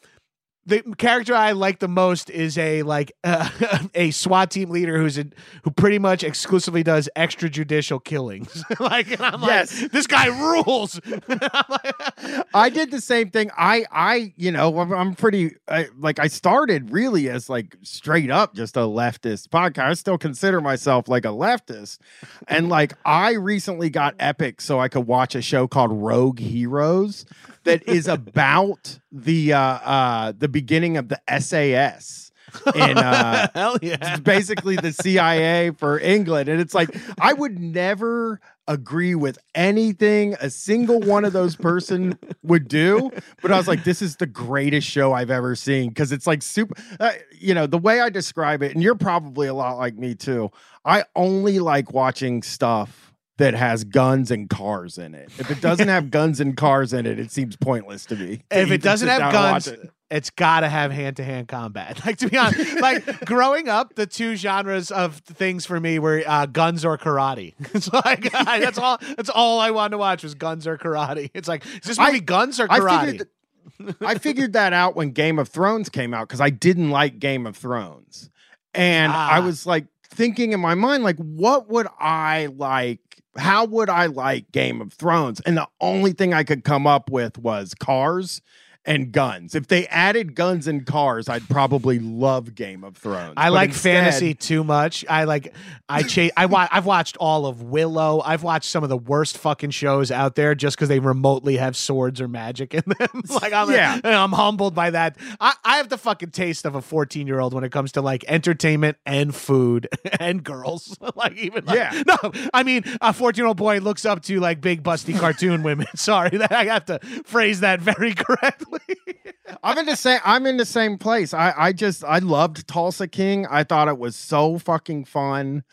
The character I like the most is a like uh, a SWAT team leader who's a, who pretty much exclusively does extrajudicial killings. like, and I'm Yes. like, this guy rules. I did the same thing. I, I, you know, I'm, I'm pretty I, like I started really as like straight up just a leftist podcast. I still consider myself like a leftist, and like I recently got Epic so I could watch a show called Rogue Heroes that is about the uh, uh, the beginning of the SAS. in uh, Hell yeah. it's basically the CIA for England. And it's like, I would never agree with anything a single one of those person would do. But I was like, this is the greatest show I've ever seen because it's like super, uh, you know, the way I describe it, and you're probably a lot like me too. I only like watching stuff that has guns and cars in it. If it doesn't have guns and cars in it, it seems pointless to me. If it doesn't have down and watch guns, it. it's got to have hand to hand combat. Like to be honest, like growing up, the two genres of things for me were uh, guns or karate. It's like I, that's all. That's all I wanted to watch was guns or karate. It's like is this I- movie guns or I karate? figured, I figured that out when Game of Thrones came out because I didn't like Game of Thrones. And I Ah. was like thinking in my mind, like, what would I like? How would I like Game of Thrones? And the only thing I could come up with was cars and guns. If they added guns and cars, I'd probably love Game of Thrones. I But like instead- fantasy too much. I like I cha- I wa- I've watched all of Willow. I've watched some of the worst fucking shows out there just because they remotely have swords or magic in them. like I'm Yeah. I'm humbled by that. I, I have the fucking taste of a 14 year old when it comes to like entertainment and food and girls. like even like, Yeah. no, I mean a 14 year old boy looks up to like big busty cartoon women. Sorry that I have to phrase that very correctly. I'm in the same. I'm in the same place. I I just I loved Tulsa King. I thought it was so fucking fun,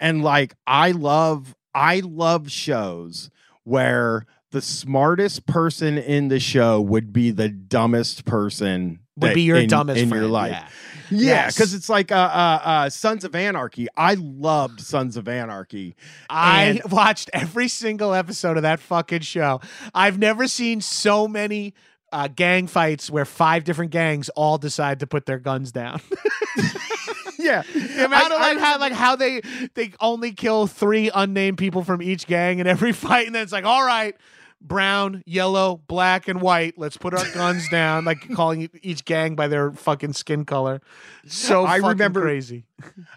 and like I love I love shows where the smartest person in the show would be the dumbest person Would that- be your in, dumbest in friend. your life. Yeah. Yeah, Yes. because it's like uh, uh, uh, Sons of Anarchy. I loved Sons of Anarchy. I watched every single episode of that fucking show. I've never seen so many uh, gang fights where five different gangs all decide to put their guns down. Yeah, the amount I- of I like how like how they they only kill three unnamed people from each gang in every fight, and then it's like, all right, brown, yellow, black, and white. Let's put our guns down, like calling each gang by their fucking skin color. So I fucking remember- crazy.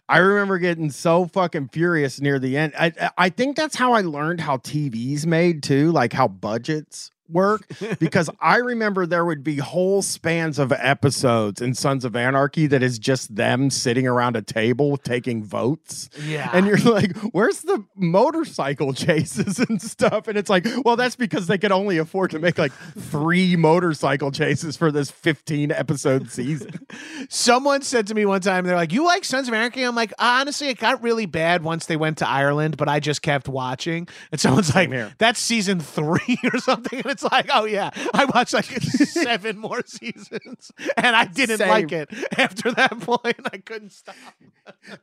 I remember getting so fucking furious near the end. I I think that's how I learned how TV's made too, like how budgets work. because I remember there would be whole spans of episodes in Sons of Anarchy that is just them sitting around a table taking votes. Yeah, And you're like, where's the motorcycle chases and stuff? And it's like, well, that's because they could only afford to make like three motorcycle chases for this 15 episode season. Someone said to me one time, they're like, "You like Sons of Anarchy?" I'm like, "Honestly, it got really bad once they went to Ireland, but I just kept watching." And someone's like, "That's season three or something," and it's like, oh yeah, I watched like seven more seasons, and I didn't Same. like it. After that point, I couldn't stop.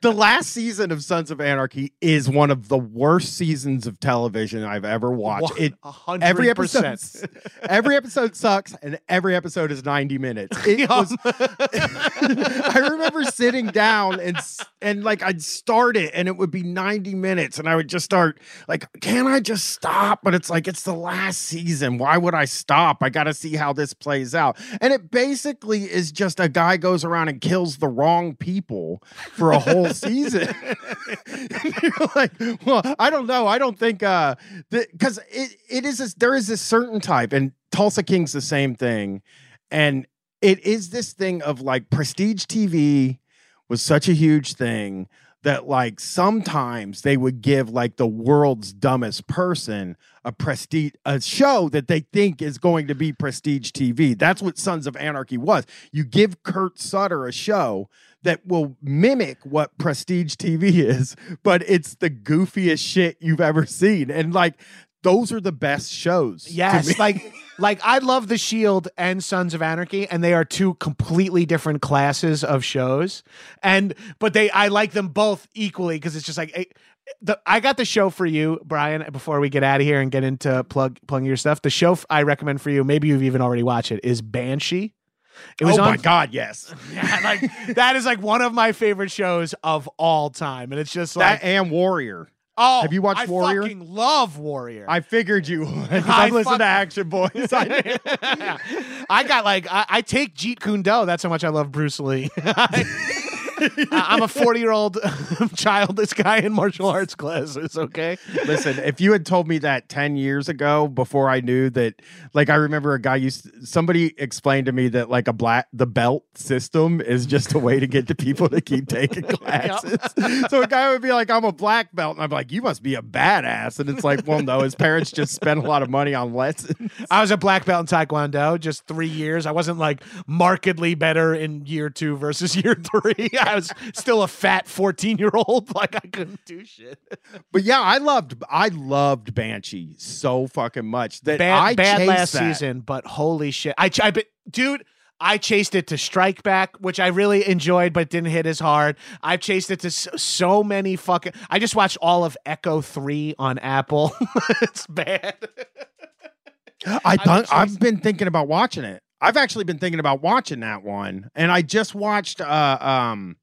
the last season of Sons of Anarchy is one of the worst seasons of television I've ever watched. It A hundred every episode every episode sucks and every episode is 90 minutes. It was I remember sitting down and and like I'd start it and it would be 90 minutes and I would just start like can I just stop but it's like it's the last season why would I stop? I got to see how this plays out. And it basically is just a guy goes around and kills the wrong people for a whole season. You're like well I don't know. I don't think uh cuz it it is this, there is a certain type and Tulsa King's the same thing. And it is this thing of like prestige TV was such a huge thing that like sometimes they would give like the world's dumbest person a prestige a show that they think is going to be prestige TV. That's what Sons of Anarchy was. You give Kurt Sutter a show that will mimic what prestige TV is, but it's the goofiest shit you've ever seen. And like those are the best shows. Yes, like like I love The Shield and Sons of Anarchy, and they are two completely different classes of shows. And but they I like them both equally because it's just like eh, the I got the show for you, Bryan. Before we get out of here and get into plug plugging your stuff, the show f- I recommend for you, maybe you've even already watched it, is Banshee. It was oh on my god, yes. Yeah, like that is like one of my favorite shows of all time, and it's just like that and Warrior. Oh, have you watched I Warrior? fucking love Warrior. I figured you would. I I've listened to Action Boyz. I. I got like I, I take Jeet Kune Do. That's how much I love Bruce Lee. I, am a 40 year old child. This guy in martial arts classes. Okay. Listen, if you had told me that 10 years ago before I knew that, like, I remember a guy used, somebody explained to me that, like, a black, the belt system is just a way to get the people to keep taking classes. so a guy would be like, I'm a black belt. And I'm like, you must be a badass. And it's like, well, no, his parents just spent a lot of money on lessons. I was a black belt in Taekwondo, just three years. I wasn't like markedly better in year two versus year three. I was still a fat 14 year old. Like I couldn't do shit. But yeah, I loved, I loved Banshee so fucking much that Bad, I bad last that. season, but holy shit. I, I bet, dude. I chased it to Strike Back, which I really enjoyed, but didn't hit as hard. I've chased it to so, so many fucking. I just watched all of Echo Three on Apple. it's bad. I thought chasing- I've been thinking about watching it. I've actually been thinking about watching that one, and I just watched. uh um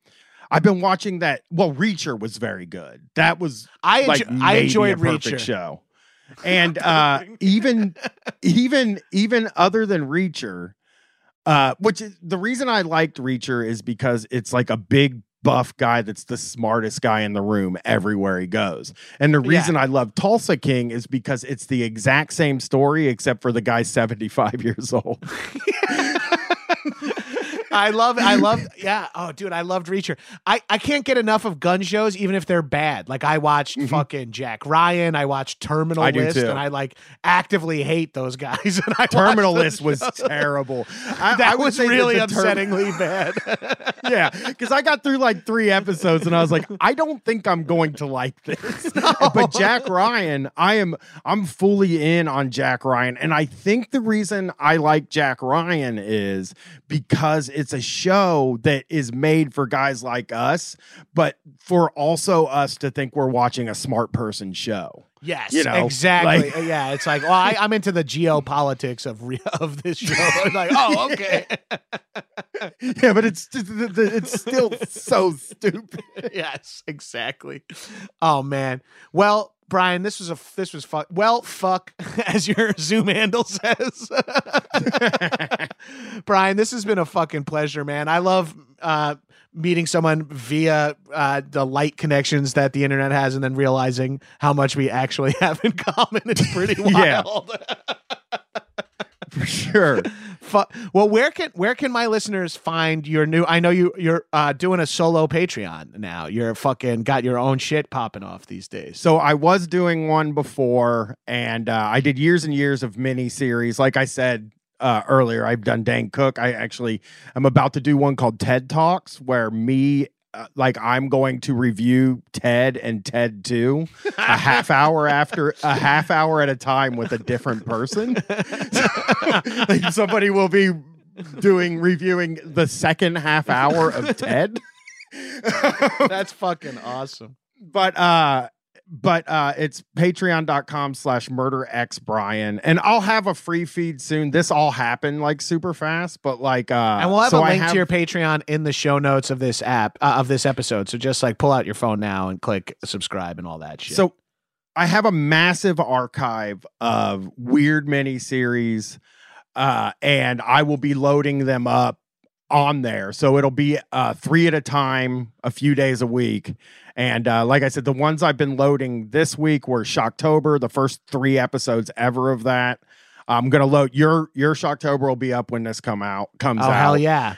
I've been watching that. Well, Reacher was very good. That was I like I enjoyed a perfect Reacher. show. And uh even even even other than Reacher, uh, which is the reason I liked Reacher is because it's like a big buff guy that's the smartest guy in the room everywhere he goes. And the Yeah. reason I love Tulsa King is because it's the exact same story except for the guy's 75 years old. I love I love yeah. Oh dude, I loved Reacher. I, I can't get enough of gun shows even if they're bad. Like I watched Mhm. fucking Jack Ryan, I watched Terminal I List, and I like actively hate those guys. And I Terminal List was terrible. I, that I was that really the Term- upsettingly bad. yeah, because I got through like three episodes and I was like, I don't think I'm going to like this. But Jack Ryan, I am I'm fully in on Jack Ryan, and I think the reason I like Jack Ryan is because it's a show that is made for guys like us, but for also us to think we're watching a smart person show. Yes, You know, exactly. like- yeah, it's like, well, I, I'm into the geopolitics of re- of this show. I'm like, oh, okay. Yeah, but it's it's still so stupid. yes, exactly. Oh man. Well, Bryan, this was a this was fuck. Well, fuck, as your Zoom handle says. Bryan, this has been a fucking pleasure, man. I love uh, meeting someone via uh, the light connections that the internet has, and then realizing how much we actually have in common. It's pretty wild. For sure. Well, where can where can my listeners find your new? I know you you're uh, doing a solo Patreon now. You're fucking got your own shit popping off these days. So I was doing one before, and uh, I did years and years of mini series. Like I said uh, earlier, I've done Dane Cook. I actually I'm about to do one called TED Talks, where me uh, like I'm going to review Ted and Ted 2 a half hour after a half hour at a time with a different person. like somebody will be doing reviewing the second half hour of Ted. That's fucking awesome. but uh but uh it's patreon.com slash murder x bryan and i'll have a free feed soon this all happened like super fast but like uh And we'll have so a link have- to your Patreon in the show notes of this app uh, of this episode. So just like pull out your phone now and click subscribe and all that shit. So I have a massive archive of weird miniseries, uh, and I will be loading them up on there. So it'll be uh, three at a time, a few days a week. And uh, like I said, the ones I've been loading this week were Shocktober, the first three episodes ever of that. I'm gonna load your your Shocktober will be up when this come out comes oh out hell yeah!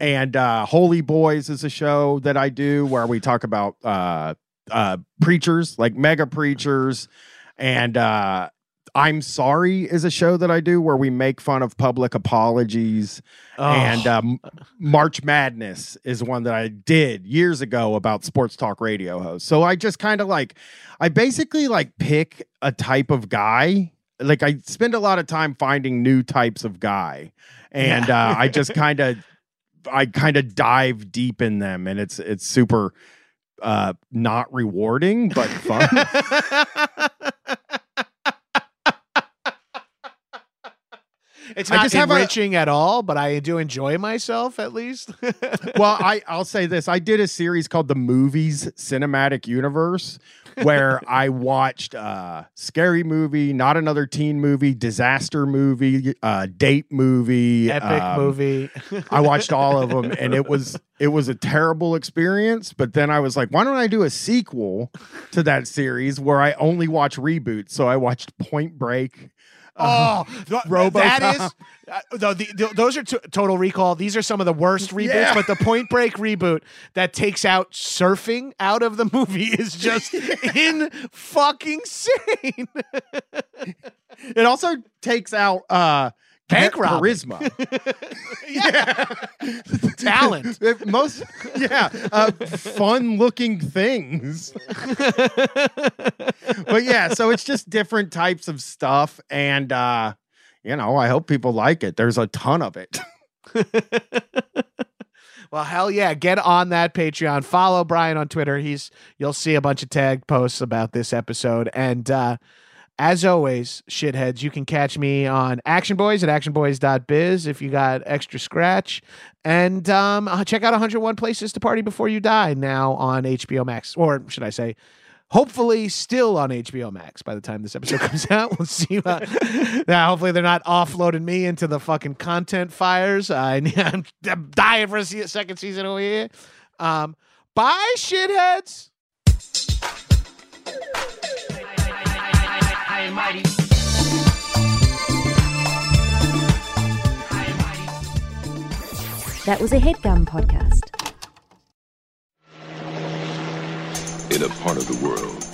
and uh holy boys is a show that i do where we talk about uh uh preachers like mega preachers and uh i'm sorry is a show that i do where we make fun of public apologies Oh, and um march madness is one that i did years ago about sports talk radio hosts. So i just kind of like i basically like pick a type of guy. Like i spend a lot of time finding new types of guy and uh i just kind of I kind of dive deep in them and it's it's super uh not rewarding but fun. it's I not just have a- enriching at all, but I do enjoy myself at least. well, I I'll say this. I did a series called The Movies Cinematic Universe where I watched uh scary movie, not another teen movie, disaster movie, uh date movie, epic um, movie. I watched all of them and it was it was a terrible experience, but then I was like, why don't I do a sequel to that series where I only watch reboots? So I watched Point Break. Oh, th- RoboCop. that is. Uh, though the, the, those are t- total recall. These are some of the worst reboots, Yeah. but the Point Break reboot that takes out surfing out of the movie is just in fucking sane. It also takes out uh Bank cha- robbing. charisma. yeah, talent. Most yeah, uh, fun looking things. but yeah, so it's just different types of stuff and uh you know, I hope people like it. There's a ton of it. Well, hell yeah, get on that Patreon. Follow Bryan on Twitter. He's you'll see a bunch of tag posts about this episode. And uh as always, shitheads, you can catch me on Action Boyz at actionboys.biz if you got extra scratch. And um, uh, check out 101 Places to Party Before You Die now on HBO Max. Or should I say, hopefully still on HBO Max by the time this episode comes out. We'll see. What, now, hopefully they're not offloading me into the fucking content fires. I, I'm, I'm dying for a se- second season over here. Um, bye, shitheads. That was a headgum podcast. in a part of the world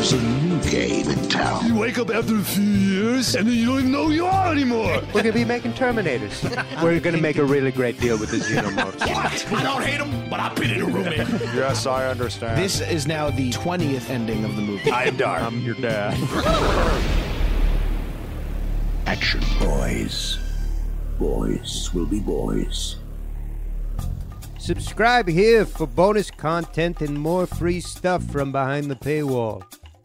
There's a new game in town. You wake up after a few years and then you don't even know who you are anymore. We're gonna be making Terminators. We're gonna make a really great deal with the Xenomorphs. what? I don't hate them, but I've been in a room. Yes, I understand. This is now the 20th ending of the movie. I am dark. I'm your dad. Action Boyz. Boys will be boys. Subscribe here for bonus content and more free stuff from behind the paywall.